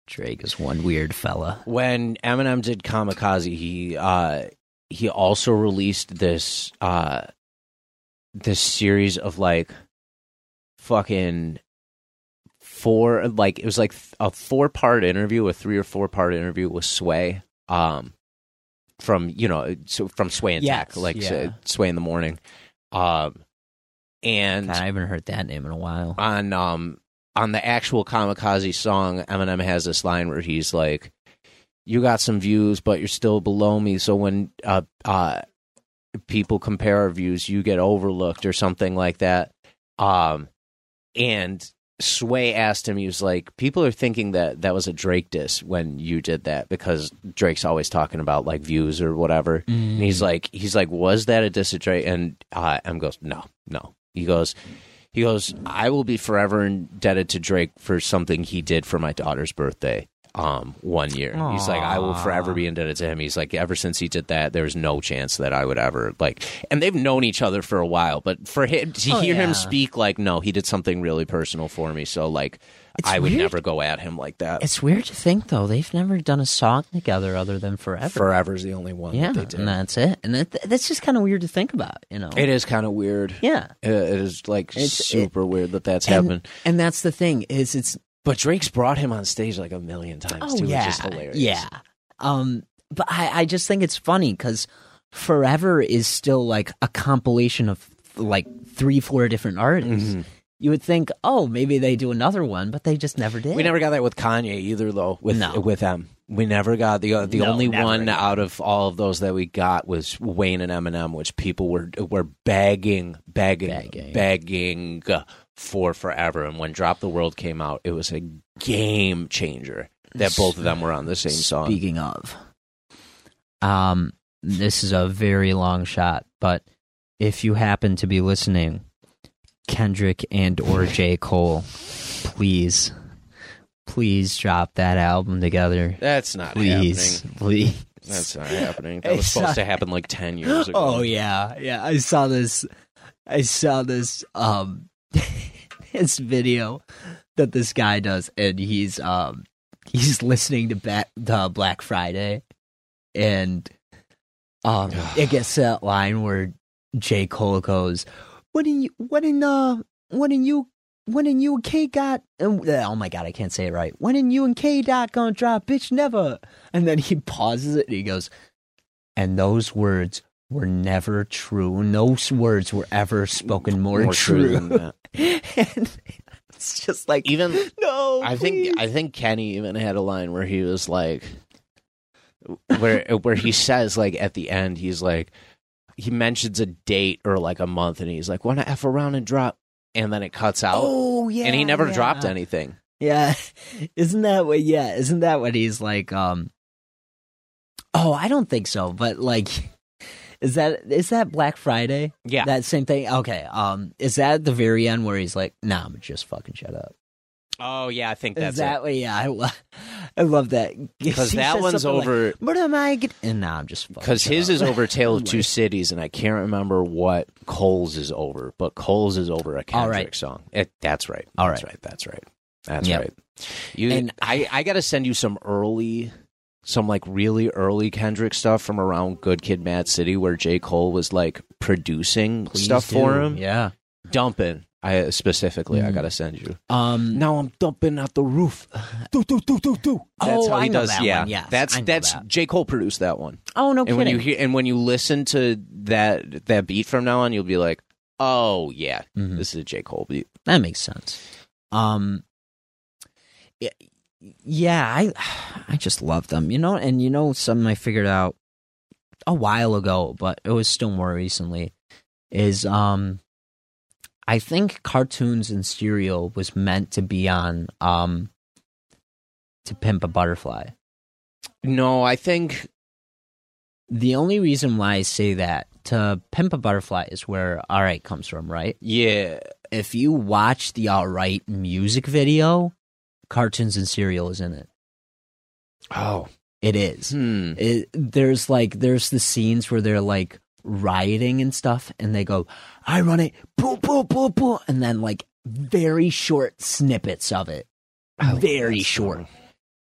Drake is one weird fella. when Eminem did Kamikaze, he uh he also released this uh this series of like fucking four like it was like a four part interview, a three or four part interview with Sway. Um from you know so from Sway and Yes, Tech, like yeah. Sway in the morning. Um and God, I haven't heard that name in a while. on um on the actual kamikaze song eminem has this line where he's like you got some views but you're still below me so when uh uh people compare our views you get overlooked or something like that um and sway asked him he was like people are thinking that that was a drake diss when you did that because drake's always talking about like views or whatever and he's like, he's like, was that a diss to Drake? And uh, M goes, no, no. He goes, he goes, I will be forever indebted to Drake for something he did for my daughter's birthday. Um, one year. He's like, I will forever be indebted to him. He's like, ever since he did that, there's no chance that I would ever like. And they've known each other for a while, but for him to Oh, hear yeah. him speak, like, no, he did something really personal for me. So like, It's I would weird. never go at him like that. It's weird to think though they've never done a song together other than Forever. Forever's the only one yeah, that they did. and that's it. And that, that's just kind of weird to think about, you know. It is kind of weird. yeah, It it is like It's- super weird that that's and, happening. and that's the thing is it's But Drake's brought him on stage like a million times oh too, yeah, which is hilarious. yeah. Um, but I I just think it's funny because Forever is still like a compilation of like three four different artists. Mhm. You would think, oh, maybe they do another one, but they just never did. We never got that with Kanye either, though. With No. with them, we never got the uh, the No, only one again. out of all of those that we got was Wayne and Eminem, which people were were begging, begging, Begging. begging for forever. And when Drop the World came out, it was a game changer that both of them were on the same song. Speaking of, um, this is a very long shot, but if you happen to be listening, Kendrick and or J. Cole, please, please drop that album together. That's not Please, happening. please. That's not happening. That was supposed not- to happen like ten years ago. Oh yeah, yeah. I saw this. I saw this. Um, (laughs) this video that this guy does, and he's um he's listening to ba- the Black Friday, and um (sighs) it gets to that line where J Cole goes, "What in you? What in uh? What in you?" When in you and K got oh my god I can't say it right. When in you and K dot gonna drop, bitch never. And then he (laughs) pauses it and he goes, and those words were never true. No words were ever spoken more, More true true. than that. (laughs) and it's just like Even (laughs) no. I please. think I think Kenny even had a line where he was like, where where he says like at the end he's like, he mentions a date or like a month and he's like, want to f around and drop, and then it cuts out, oh yeah, and he never yeah. dropped anything. Yeah, (laughs) isn't that what? Yeah, isn't that what he's like? Um, oh, I don't think so, but like, (laughs) is that is that Black Friday? Yeah, That same thing. Okay. Um, is that the very end where he's like, "Nah, I'm just fucking shut up." Oh yeah, I think that's that it. Yeah, I, lo- I love that (laughs) Because that one's something like, over. What am I? Get-? And now I'm just Because his up." is over Tale of (laughs) Two Cities, and I can't remember what Cole's is over, but Cole's is over a Kendrick right. song. It, that's right. All that's right. right. That's right. That's Yep. right. You And- I, I got to send you some early, some like really early Kendrick stuff from around Good Kid, Mad City, where J Cole was like producing stuff for him, Yeah. dumping. I specifically, I got to send you. Um. Now I'm dumping out the roof. Do do do do do. That's Oh, how he I know does. that yeah, one, yes, that's I know that's that. J Cole produced that one. Oh no and kidding. when you hear and when you listen to that that beat from now on, you'll be like, oh yeah, Mhm. this is a J Cole beat. That makes sense. Um, yeah, yeah, I I just love them, you know. And you know, something I figured out a while ago, but it was still more recently. Is um, I think cartoons and cereal was meant to be on um, to pimp a butterfly. No, I think The only reason why I say that to pimp a butterfly is where all right comes from, right? yeah. If you watch the all right music video, cartoons and cereal is in it. Oh, It is. hmm. it, there's like there's the scenes where they're like rioting and stuff and they go i run it and then like very short snippets of it love very short song.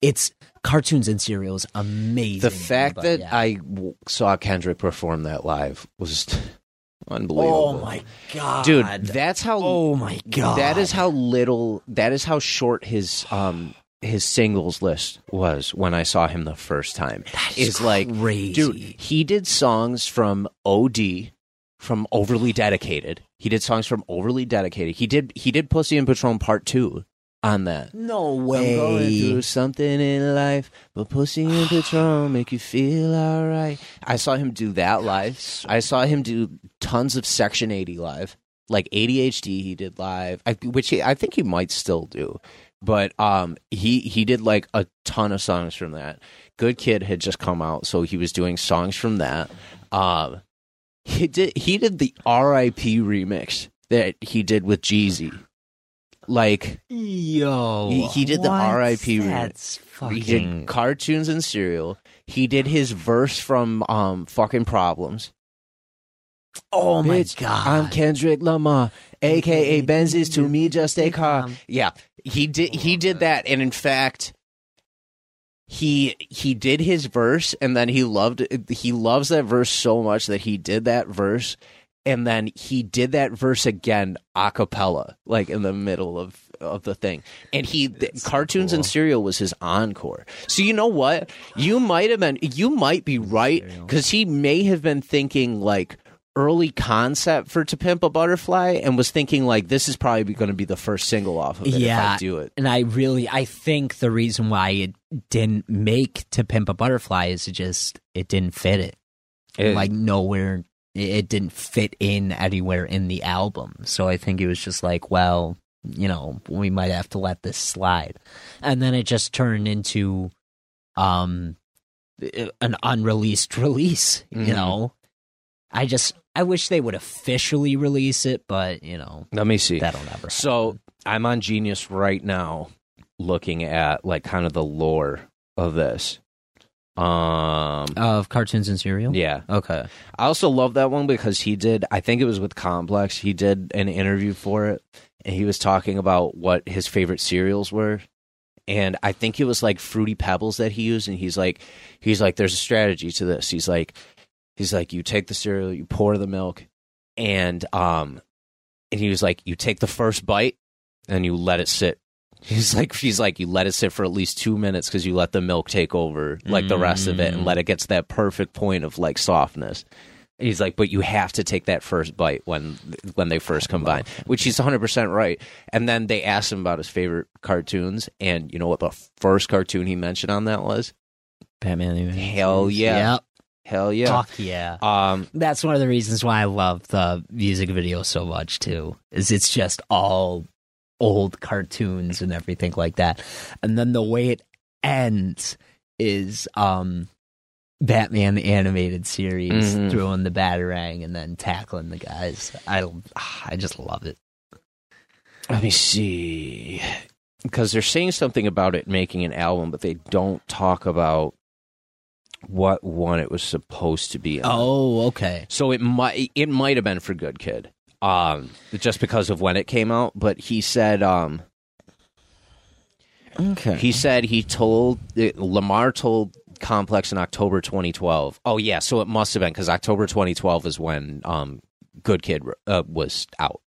it's cartoons and cereals amazing The fact but that yeah. I w- saw Kendrick perform that live was (laughs) unbelievable. oh my god dude! That's how. oh my god That is how little. That is how short his um his singles list was when I saw him the first time. That is like, crazy Dude, he did songs from OD, from Overly Dedicated. He did songs from Overly Dedicated. He did he did Pussy and Patron Part Two on that. no I'm going way through something in life, but Pussy and (sighs) Patron make you feel alright. I saw him do that live. I saw him do tons of Section 80 live, like ADHD. He did live, which he, I think he might still do. But um, he he did like a ton of songs from that. Good Kid had just come out, so he was doing songs from that. Um, he did he did the R.I.P. remix that he did with Jeezy. Like yo He- he did the? R.I.P. remix. that's he did cartoons and cereal. He did his verse from um fucking problems. oh my god I'm Kendrick Lamar, aka Benz is to me just a car. Yeah, he did. He did that, and in fact, he he did his verse, and then he loved he loves that verse so much that he did that verse, and then he did that verse again a cappella, like in the middle of of the thing. And he the, cartoons and cool. cereal was his encore. So you know what? You might have been you might be right because he may have been thinking like early concept for To Pimp a Butterfly and was thinking like this is probably going to be the first single off of it if Yeah. I do it. And I really, I think the reason why it didn't make To Pimp a Butterfly is it just it didn't fit it. It- like nowhere, it it didn't fit in anywhere in the album. So I think it was just like, well, you know, we might have to let this slide. And then it just turned into, um, an unreleased (laughs) release. You know, I just I wish they would officially release it, but you know Let me see. that'll never. So. I'm on Genius right now, looking at like kind of the lore of this. Um, of cartoons and cereal. yeah, Okay. I also love that one because he did. I think it was with Complex. He did an interview for it, and he was talking about what his favorite cereals were. And I think it was like fruity pebbles that he used. And he's like, he's like, there's a strategy to this. He's like, he's like, you take the cereal, you pour the milk, and um, and he was like, you take the first bite and you let it sit. (laughs) He's like, he's like, you let it sit for at least two minutes because you let the milk take over like the rest of it and Mm. let it get to that perfect point of like softness. He's like, but you have to take that first bite when when they first combine, which he's 100 percent right. And then they asked him about his favorite cartoons, and you know what the first cartoon he mentioned on that was? Batman. Hell yeah. Yep. Hell yeah. Fuck yeah. Um, That's one of the reasons why I love the music video so much too. Is it's just all old cartoons and everything like that. And then the way it ends is um Batman the animated series Mhm. throwing the batarang and then tackling the guys. I I just love it. let me see, because they're saying something about it making an album, but they don't talk about what one it was supposed to be. On. Oh, okay. So it might it might have been for Good Kid, um, just because of when it came out. But he said, um, Okay. he said he told Lamar told Complex in October 2012. Oh yeah, so it must have been because October 2012 is when um, Good Kid uh, was out.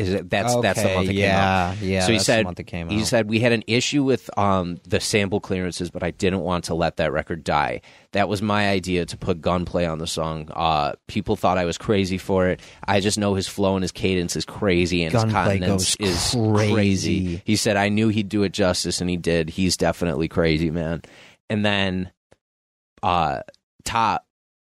Is it that's that's the month it came out. yeah, yeah. So he said- the month it came He said we had an issue with um, the sample clearances, but I didn't want to let that record die. That was my idea to put gunplay on the song. Uh, people thought I was crazy for it. I just know his flow and his cadence is crazy, and his Gunplay continence goes is crazy. crazy. He said I knew he'd do it justice, and he did. He's definitely crazy, man. And then, uh, top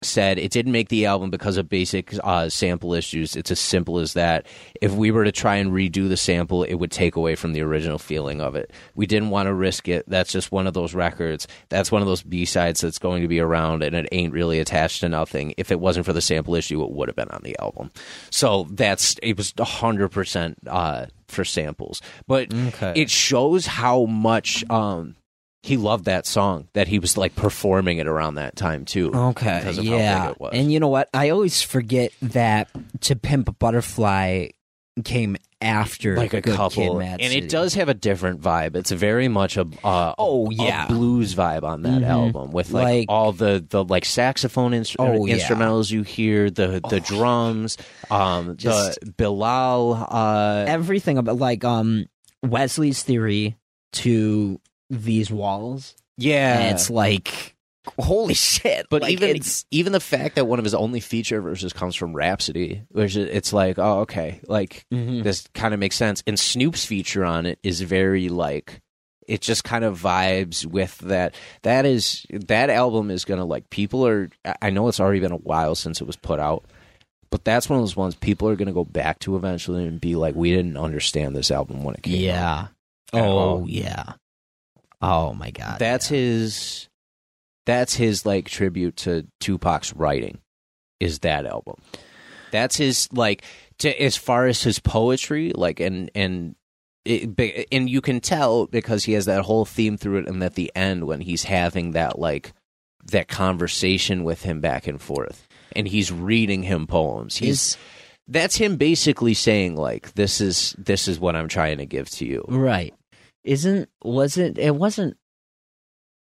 said it didn't make the album because of basic uh, sample issues. It's as simple as that. If we were to try and redo the sample, it would take away from the original feeling of it. We didn't want to risk it. That's just one of those records. That's one of those B sides that's going to be around, and it ain't really attached to nothing. If it wasn't for the sample issue, it would have been on the album. So that's it was hundred percent uh, for samples, but Okay. it shows how much. Um, he loved that song that he was like performing it around that time too. Okay, because of how yeah. big it was. And you know what? I always forget that To Pimp a Butterfly came after like a Good couple, Kid, and City. it does have a different vibe. It's very much a uh, Oh, a yeah. blues vibe on that Mhm. album with like, Like- all the the like saxophone instru- Oh, yeah. instrumentals you hear, the the drums, um, Just- the Bilal. Uh, everything about like um Wesley's theory to these walls. yeah, And it's like holy shit. But Like, even it's even the fact that one of his only feature verses comes from Rapsody, which it's like, oh, okay, like Mhm. this kind of makes sense. And Snoop's feature on it is very like it just kind of vibes with that. That is that album is gonna like people are. I- know it's already been a while since it was put out, but that's one of those ones people are gonna go back to eventually and be like, we didn't understand this album when it came yeah. At Oh all. yeah. Oh my god. that's yeah. his that's his like tribute to Tupac's writing is that album. That's his like to as far as his poetry like and and it, and you can tell because he has that whole theme through it and at the end when he's having that like that conversation with him back and forth and he's reading him poems. He's is that's him basically saying like this is this is what I'm trying to give to you. right. Isn't was it it wasn't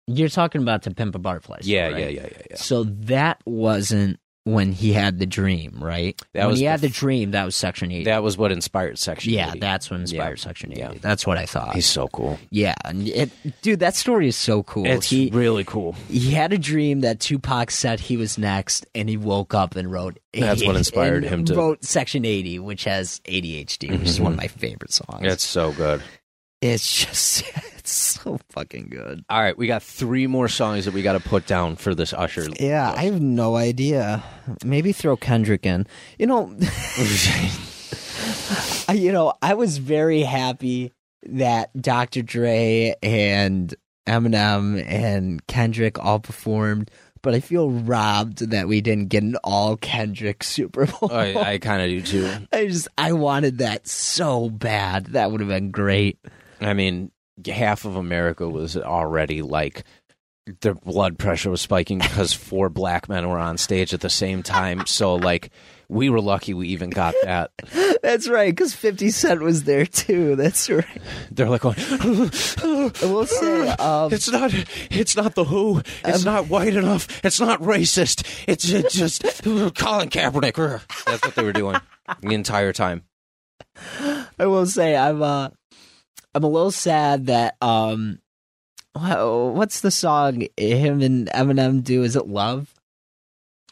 you're talking about to pimp a butterfly. Yeah, right? yeah, yeah, yeah, yeah. So that wasn't when he had the dream, right? That when was he had the dream, that was section eight. That was what inspired section yeah, 80. that's what inspired Yeah. section eight. Yeah. That's what I thought. He's so cool. yeah, and it, dude, that story is so cool. It's he really cool. he had a dream that Tupac said he was next, and he woke up and wrote. That's what (laughs) inspired him to- wrote Section Eighty, which has ADHD, which is Mhm. one of my favorite songs. It's so good. It's just (laughs) it's so fucking good. All right, we got three more songs that we got to put down for this Usher. Yeah, I have no idea. Maybe throw Kendrick in. You know, (laughs) I, you know, I was very happy that Dr. Dre and Eminem and Kendrick all performed, but I feel robbed that we didn't get an all Kendrick Super Bowl. Oh, I, I (laughs) kind of do too. I just I wanted that so bad. That would have been great. I mean, half of America was already like their blood pressure was spiking because (laughs) four black men were on stage at the same time. So like, we were lucky we even got that. That's right, because Fifty Cent was there too. That's right. They're like going, say, um, it's not, it's not the Who. It's not white enough. It's not racist. It's ju- just Colin Kaepernick. (laughs) That's what they were doing the entire time. I will say I'm uh I'm a little sad that um what's the song him and Eminem do? Is it Love?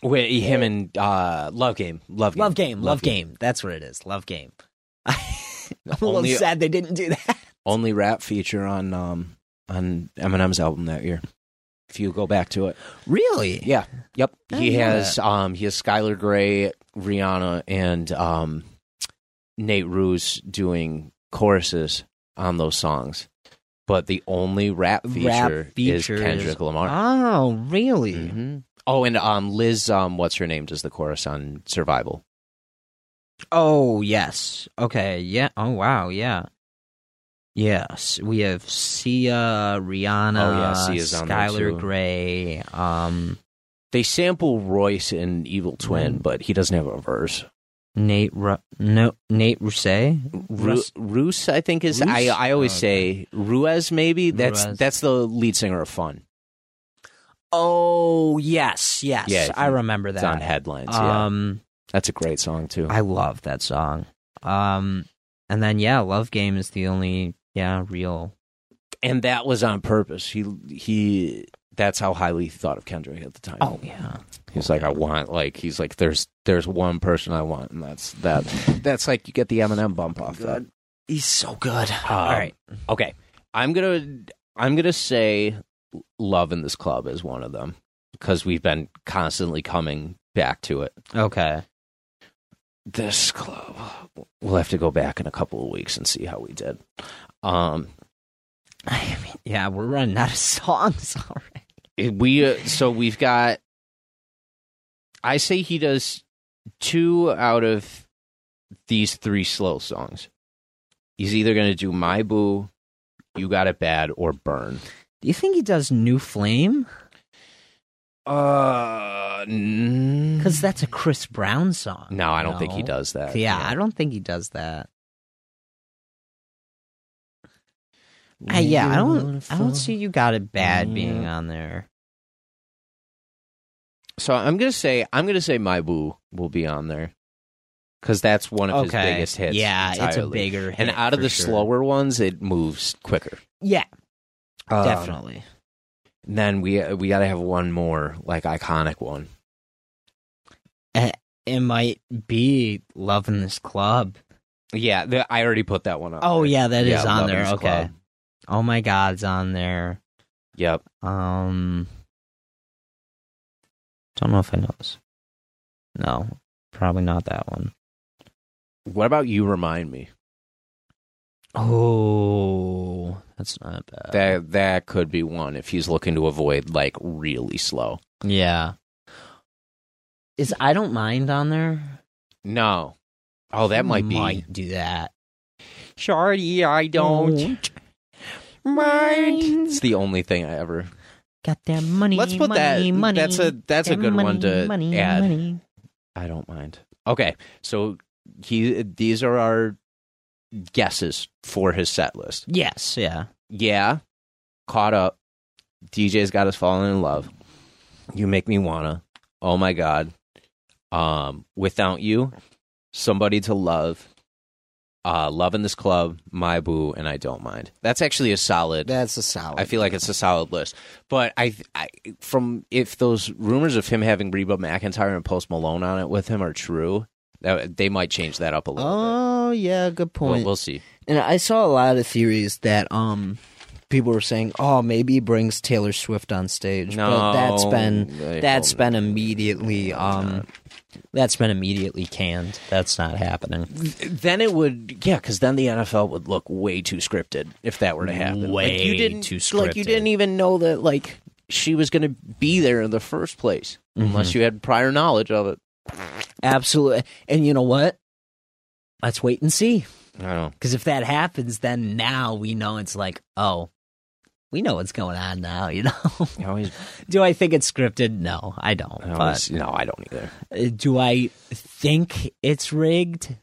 Wait, him and uh, Love Game, Love Game, Love Game, Love, game. That's what it is. Love Game. (laughs) I'm a little sad they didn't do that. Only rap feature on um on Eminem's album that year. If you go back to it, Really? yeah, yep, I he has um he has Skylar Grey, Rihanna, and um Nate Ruess doing choruses on those songs, but the only rap feature, Rap feature is Kendrick Lamar. Oh, really? hmm Oh, and um Liz, um what's her name, does the chorus on Survival. Oh, yes. Okay. Yeah. Oh, wow. Yeah. Yes, we have Sia, Rihanna, Oh, yeah, Sia's on there, Skylar. Grey. Um, They sample Royce in Evil Twin, Mm. but he doesn't have a verse. Nate, Ru- no, Nate Rousseau. Ru- Roos, I think is. I Roos? I always Oh, say Ruiz. Maybe that's Ruiz. that's the lead singer of Fun. Oh yes, yes. Yeah, I remember It's that. on headlines. yeah, Um, that's a great song too. I love that song. Um, and then yeah, Love Game is the only yeah real. and that was on purpose. He he. That's how highly he thought of Kendrick at the time. Oh yeah, he's like, I want like he's like, there's there's one person I want, and that's that. (laughs) That's like you get the Eminem bump off that. he's so good. Um, All right, Okay, I'm gonna I'm gonna say Love in this club is one of them because we've been constantly coming back to it. Okay. This club, we'll have to go back in a couple of weeks and see how we did. Um, I mean, yeah, we're running out of (laughs) songs already. we uh, so we've got. I say he does two out of these three slow songs. He's either going to do "My Boo," "You Got It Bad," or "Burn." Do you think he does New Flame? Uh, Because that's a Chris Brown song. no, I don't think he does that. Yeah, I don't think he does that. Yeah, I don't. I don't see you got it bad being on there. So I'm gonna say I'm gonna say "My Boo" will be on there because that's one of his biggest hits. Yeah, it's a bigger hit And out of the sure. slower ones, it moves quicker. Yeah, Um, definitely. And then we we got to have one more like iconic one. It might be loving this club. Yeah, the, I already put that one up. Oh there. yeah, that is on there. Okay. Club. Oh my God, it's on there. Yep. Um, don't know if I know this. No, probably not that one. What about you? Remind me. Oh, that's not bad. That that could be one if he's looking to avoid like really slow. yeah. Is I don't mind on there? No. Oh, that might be. Might do that. Shorty, I Don't mind. It's the only thing I ever. Got that money. Let's put money, that. Money, That's a that's a good one to money, add. Money. I don't mind. Okay, so he these are our guesses for his set list. Yes, yeah. Yeah, caught up. DJ's got us falling in love. You make me wanna. Oh my god. Um, without you, somebody to love. Uh, love in this club, my boo, and I don't mind. That's actually a solid. That's a solid. I feel like it's a solid list. But I, I from if those rumors of him having Reba McEntire and Post Malone on it with him are true, that, they might change that up a little Oh yeah, good bit. We'll, point. we'll see. and I saw a lot of theories that um people were saying, "Oh, maybe he brings Taylor Swift on stage." No, but that's been that's been immediately um that's been immediately canned. That's not happening. Then it would, yeah, because then the NFL would look way too scripted if that were to happen. like you Way didn't, too scripted. Like you didn't even know that like she was going to be there in the first place, Mm-hmm. unless you had prior knowledge of it. Absolutely. And you know what? Let's wait and see. I don't know. Because if that happens, then now we know it's like, oh, we know what's going on now. You know? Always, (laughs) do I think it's scripted? No, I don't. I But no, I don't either. uh, do I think it's rigged?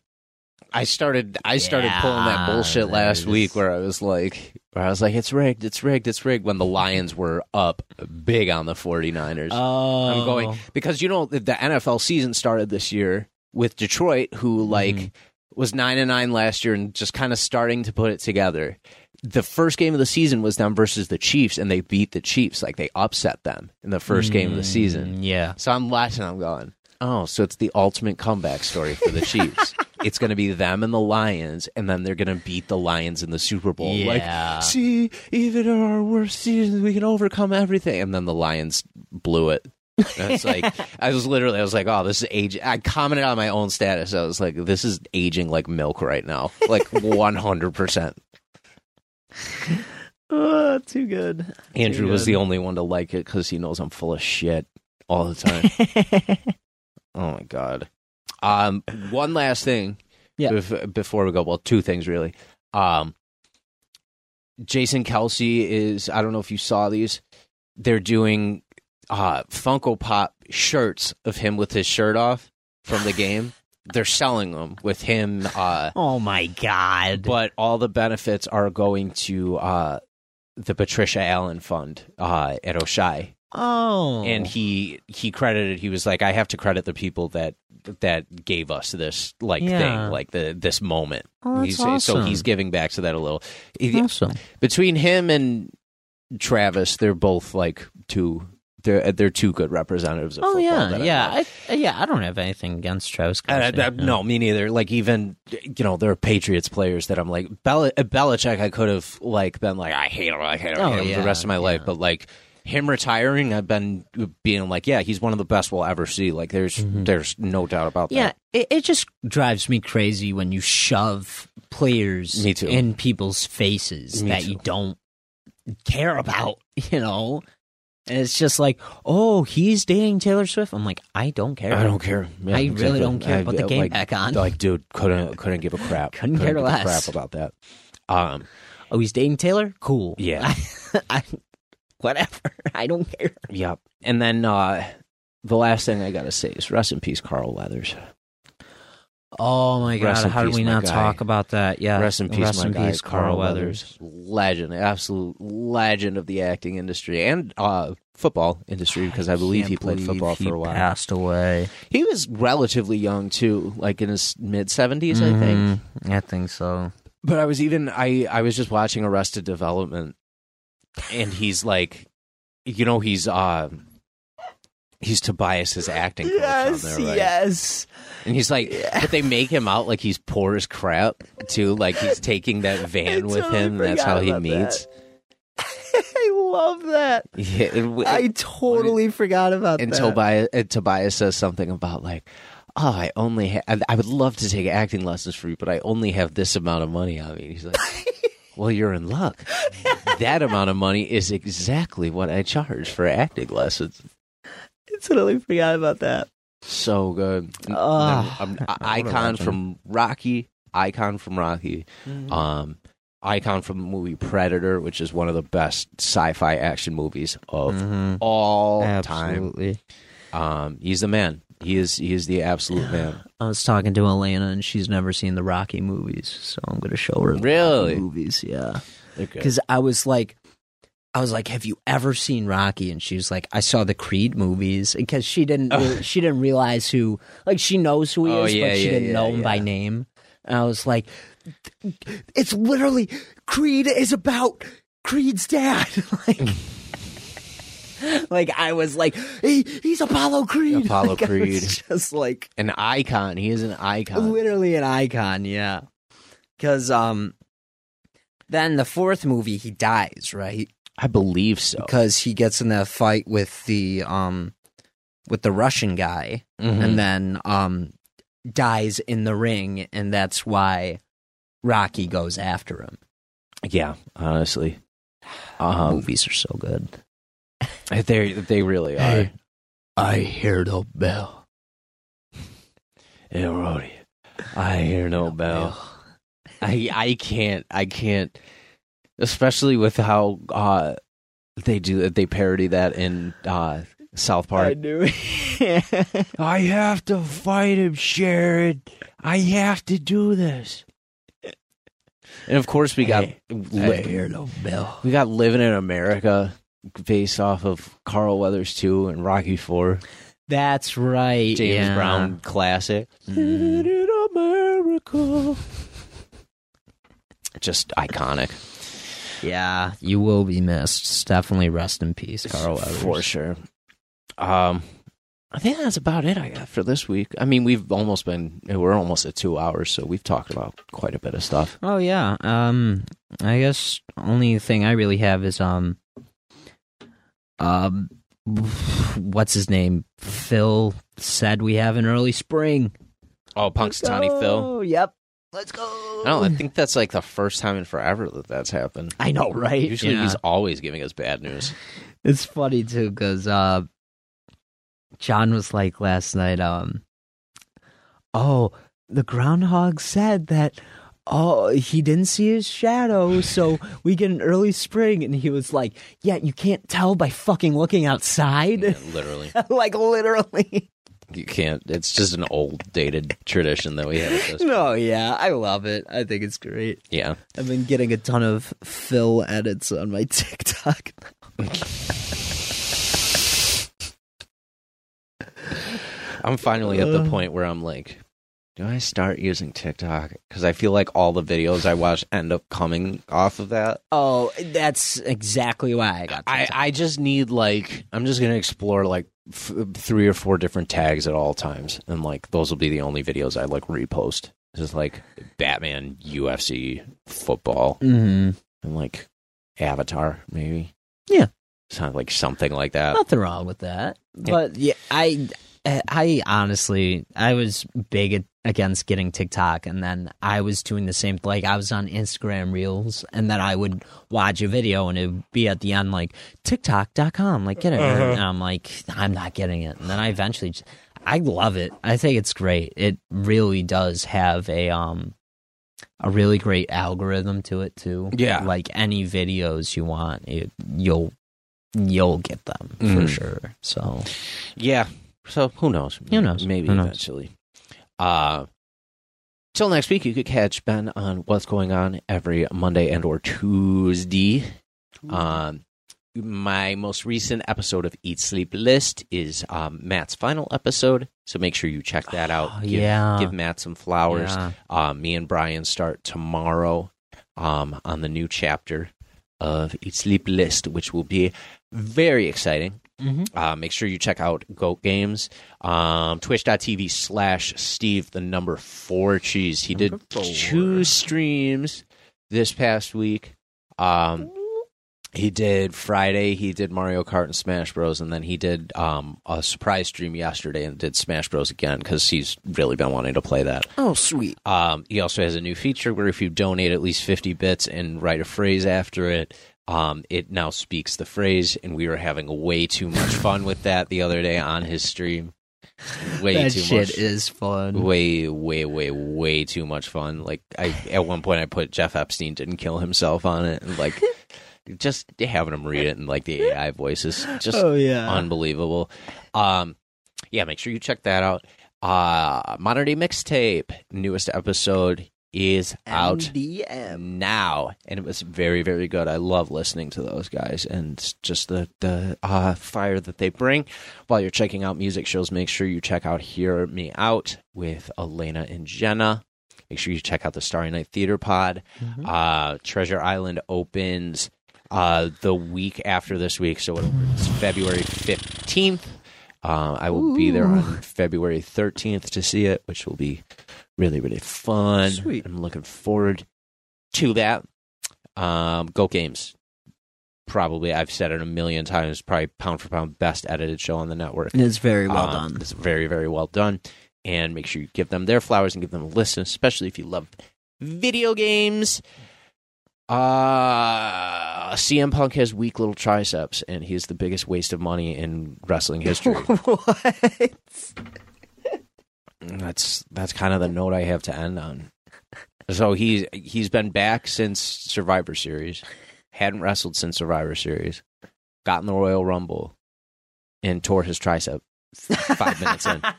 I started I started pulling that bullshit last week where I was like where I was like it's rigged, it's rigged, it's rigged when the Lions were up big on the 49ers. Oh, I'm going because you know the, NFL season started this year with Detroit who like Mhm. was 9 and 9 last year and just kind of starting to put it together. The first game of the season was them versus the Chiefs and they beat the Chiefs like they upset them in the first game of the season. Mm, Yeah. So I'm watching. I'm going. Oh, so it's the ultimate comeback story for the Chiefs. (laughs) it's going to be them and the Lions, and then they're going to beat the Lions in the Super Bowl. Yeah. Like, see, even in our worst seasons, we can overcome everything. And then the Lions blew it. And it's like (laughs) I was literally, I was like, oh, this is age. I commented on my own status. I was like, this is aging like milk right now, like (laughs) 100. percent (laughs) Oh, too good. Andrew was good. the only one to like it because he knows I'm full of shit all the time. (laughs) Oh my god. Um, one last thing. Yeah. bef- before we go, well, two things really. Um, Jason Kelce is. I don't know if you saw these. They're doing uh Funko Pop shirts of him with his shirt off from the game. They're selling them with him. Uh, oh my god. but all the benefits are going to uh the Patricia Allen Fund uh, at Oishei oh. and he he credited he was like i have to credit the people that that gave us this like Yeah. thing like the this moment Oh, that's he's, so he's giving back to that a little awesome. between him and travis they're both like two they're they're two good representatives of Oh football yeah, yeah. I, yeah. I don't have anything against Travis. Uh, that- Yeah. No, me neither. Like even you know, there are Patriots players that I'm like Bel- Belichick. I could have like been like I hate him, I hate him, Oh, hate him yeah, the rest of my life. But like him retiring, I've been being like, yeah, he's one of the best we'll ever see. Like, there's Mhm. there's no doubt about Yeah, that. Yeah, it, it just drives me crazy when you shove players Me too. in people's faces Me that too. you don't care about, (laughs) you know? And it's just like, oh, he's dating Taylor Swift. I'm like, I don't care. I don't care. Yeah, I really don't care. Put the game like, back on. Like, dude, couldn't couldn't give a crap. (laughs) Couldn't care give a less. crap about that. Um, Oh, he's dating Taylor? Cool. Yeah. (laughs) I, whatever. (laughs) I don't care. Yep. And then uh, the last thing I gotta say is rest in peace, Carl Weathers. Oh my god! How did we not talk about that? Yeah, rest in peace, rest my in guy, peace, Carl Weathers. legend, absolute legend of the acting industry and uh, football industry because I, believe he played believe football for a while. Passed away. He was relatively young too, like in his mid seventies, I think. Mhm. I think so. But I was even I I was just watching Arrested Development, and he's like, you know, he's uh he's Tobias's acting coach on there, right? yes. And he's like, but they make him out like he's poor as crap too. Like he's taking that (laughs) van with totally him. That's how he meets. (laughs) I love that. Yeah, and, I totally forgot about and that. Tobias, and Tobias says something about like, oh, I only ha- I, I would love to take acting lessons for you, but I only have this amount of money on me. He's like, (laughs) well, you're in luck. that amount of money is exactly what I charge for acting lessons. I totally forgot about that. So good. And then, um, what a icon from Rocky. Icon from Rocky. Um, icon from the movie Predator, which is one of the best sci-fi action movies of Mhm. all time. Absolutely. Um, he's the man. He is. He is the absolute (sighs) man. I was talking to Elena, and she's never seen the Rocky movies, so I'm going to show her the Really? Movies. Yeah, because I was like, I was like, "Have you ever seen Rocky?" And she was like, "I saw the Creed movies," because she didn't re- she didn't realize who like she knows who he Oh, is, yeah, but she yeah, didn't yeah, know him by name. And I was like, "It's literally Creed is about Creed's dad." (laughs) like. (laughs) Like I was like, he, he's Apollo Creed. (laughs) Apollo Like, Creed. just like An icon. He is an icon. literally an icon yeah because um then the fourth movie he dies right I believe so. because he gets in that fight with the um with the russian guy Mhm. and then um dies in the ring and that's why rocky goes after him yeah, honestly, (sighs) um, movies are so good (laughs) they they really are. Hey. i hear the bell Hey, Roddy, I hear no bell. I I can't I can't, especially with how uh they do that they parody that in uh South Park. knew it (laughs) I have to fight him, Sharon. I have to do this. And of course, we got li- the bell we got living in America, based off of Carl Weathers two and Rocky four, that's right James yeah. Brown classic. Mhm. Living in America, just iconic Yeah, you will be missed. Definitely rest in peace, Carl Weathers. for sure. Um, I think that's about it I got for this week. I mean, we've almost been we're almost at two hours, so we've talked about quite a bit of stuff. Oh yeah. Um, I guess only thing I really have is um, um, what's his name? Phil said we have an early spring. Oh, Punxsutawney Phil. Oh, yep. Let's go. I don't. I think that's like the first time in forever that that's happened. I know, right? Usually, Yeah. he's always giving us bad news. It's funny too because uh, John was like last night. Um, oh, the groundhog said that. Oh, he didn't see his shadow, so (laughs) we get an early spring. And he was like, "Yeah, you can't tell by fucking looking outside." Yeah, literally, (laughs) like literally. You can't. It's just an old, dated tradition that we have. This. (laughs) No, yeah, I love it. I think it's great. Yeah, I've been getting a ton of Phil edits on my (laughs) TikTok. I'm finally at the Uh. point where I'm like, do I start using TikTok? Because I feel like all the videos I watch end up coming off of that. Oh, that's exactly why I got. I, I just need like I'm just gonna explore like f- three or four different tags at all times, and like those will be the only videos I like repost. Just like Batman, UFC, football, Mhm. and like Avatar, maybe. Yeah. Sounds like something like that. Nothing wrong with that. But yeah, I I honestly I was big against getting TikTok and then I was doing the same like I was on Instagram Reels and then I would watch a video and it would be at the end like TikTok.com like get it and I'm like I'm not getting it and then I eventually just, I love it. I think it's great. It really does have a um a really great algorithm to it too. Yeah. Like any videos you want, it, you'll you'll get them for Mhm. sure. So Yeah. So who knows? Who knows? Maybe Who knows? eventually. Uh till next week you could catch Ben on what's going on every Monday and or Tuesday. Um my most recent episode of Eat Sleep List is um, Matt's final episode, so make sure you check that out. Oh, Give, yeah. give Matt some flowers. Yeah. Uh, me and Brian start tomorrow um, on the new chapter of Eat Sleep List, which will be very exciting. Mhm. Uh, make sure you check out Goat Games. Um, Twitch.tv slash Steve, the number four cheese. He did two streams this past week. Um, he did Friday, he did Mario Kart and Smash Bros. And then he did um, a surprise stream yesterday and did Smash Bros. again because he's really been wanting to play that. Oh, sweet. Um, he also has a new feature where if you donate at least 50 bits and write a phrase after it, um, it now speaks the phrase. And we were having way too much fun with that the other day on his stream. Way that too shit much. is fun. way, way, way, way too much fun. Like I, at one point, I put Jeff Epstein didn't kill himself on it, and like (laughs) just having him read it and like the AI voices, just oh yeah. unbelievable. Um, yeah, make sure you check that out. Uh, Modern Day Mixtape, newest episode is out MDM. now, and it was very, very good. I love listening to those guys and just the the uh, fire that they bring. While you're checking out music shows, make sure you check out "Hear Me Out" with Elena and Jenna. Make sure you check out the Starry Night Theater Pod. Uh, Treasure Island opens uh, the week after this week, so it's February fifteenth. Uh, I will be there on February thirteenth to see it, which will be really, really fun. Sweet. I'm looking forward to that. Um, Go Games. Probably, I've said it a million times. Probably pound for pound best edited show on the network. It's very well Um, done. It's very, very well done. And make sure you give them their flowers and give them a listen, especially if you love video games. Uh, CM Punk has weak little triceps, and he's the biggest waste of money in wrestling history. (laughs) what? That's that's kind of the note I have to end on. So he's he's been back since Survivor Series, hadn't wrestled since Survivor Series, got in the Royal Rumble, and tore his tricep five minutes in. (laughs)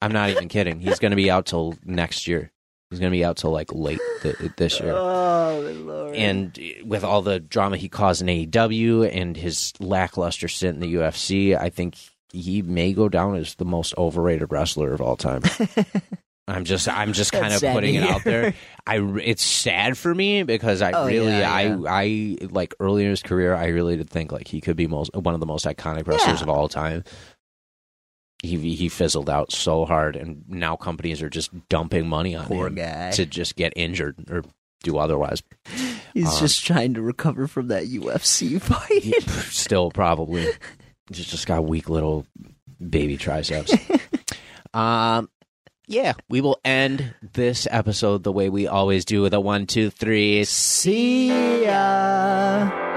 I'm not even kidding. He's going to be out till next year. He's going to be out till like late th- this year. Oh lord! And with all the drama he caused in AEW and his lackluster stint in the UFC, I think he may go down as the most overrated wrestler of all time. (laughs) I'm just, I'm just kind That's of putting it out there. I, it's sad for me because I Oh, really, yeah, I, yeah. I like early in his career, I really did think like he could be most one of the most iconic wrestlers Yeah. of all time. He he fizzled out so hard, and now companies are just dumping money on Poor him guy. to just get injured or do otherwise. He's um, just trying to recover from that UFC fight. (laughs) Still probably (laughs) just just got weak little baby triceps. (laughs) um, yeah, we will end this episode the way we always do with a one, two, three. See ya.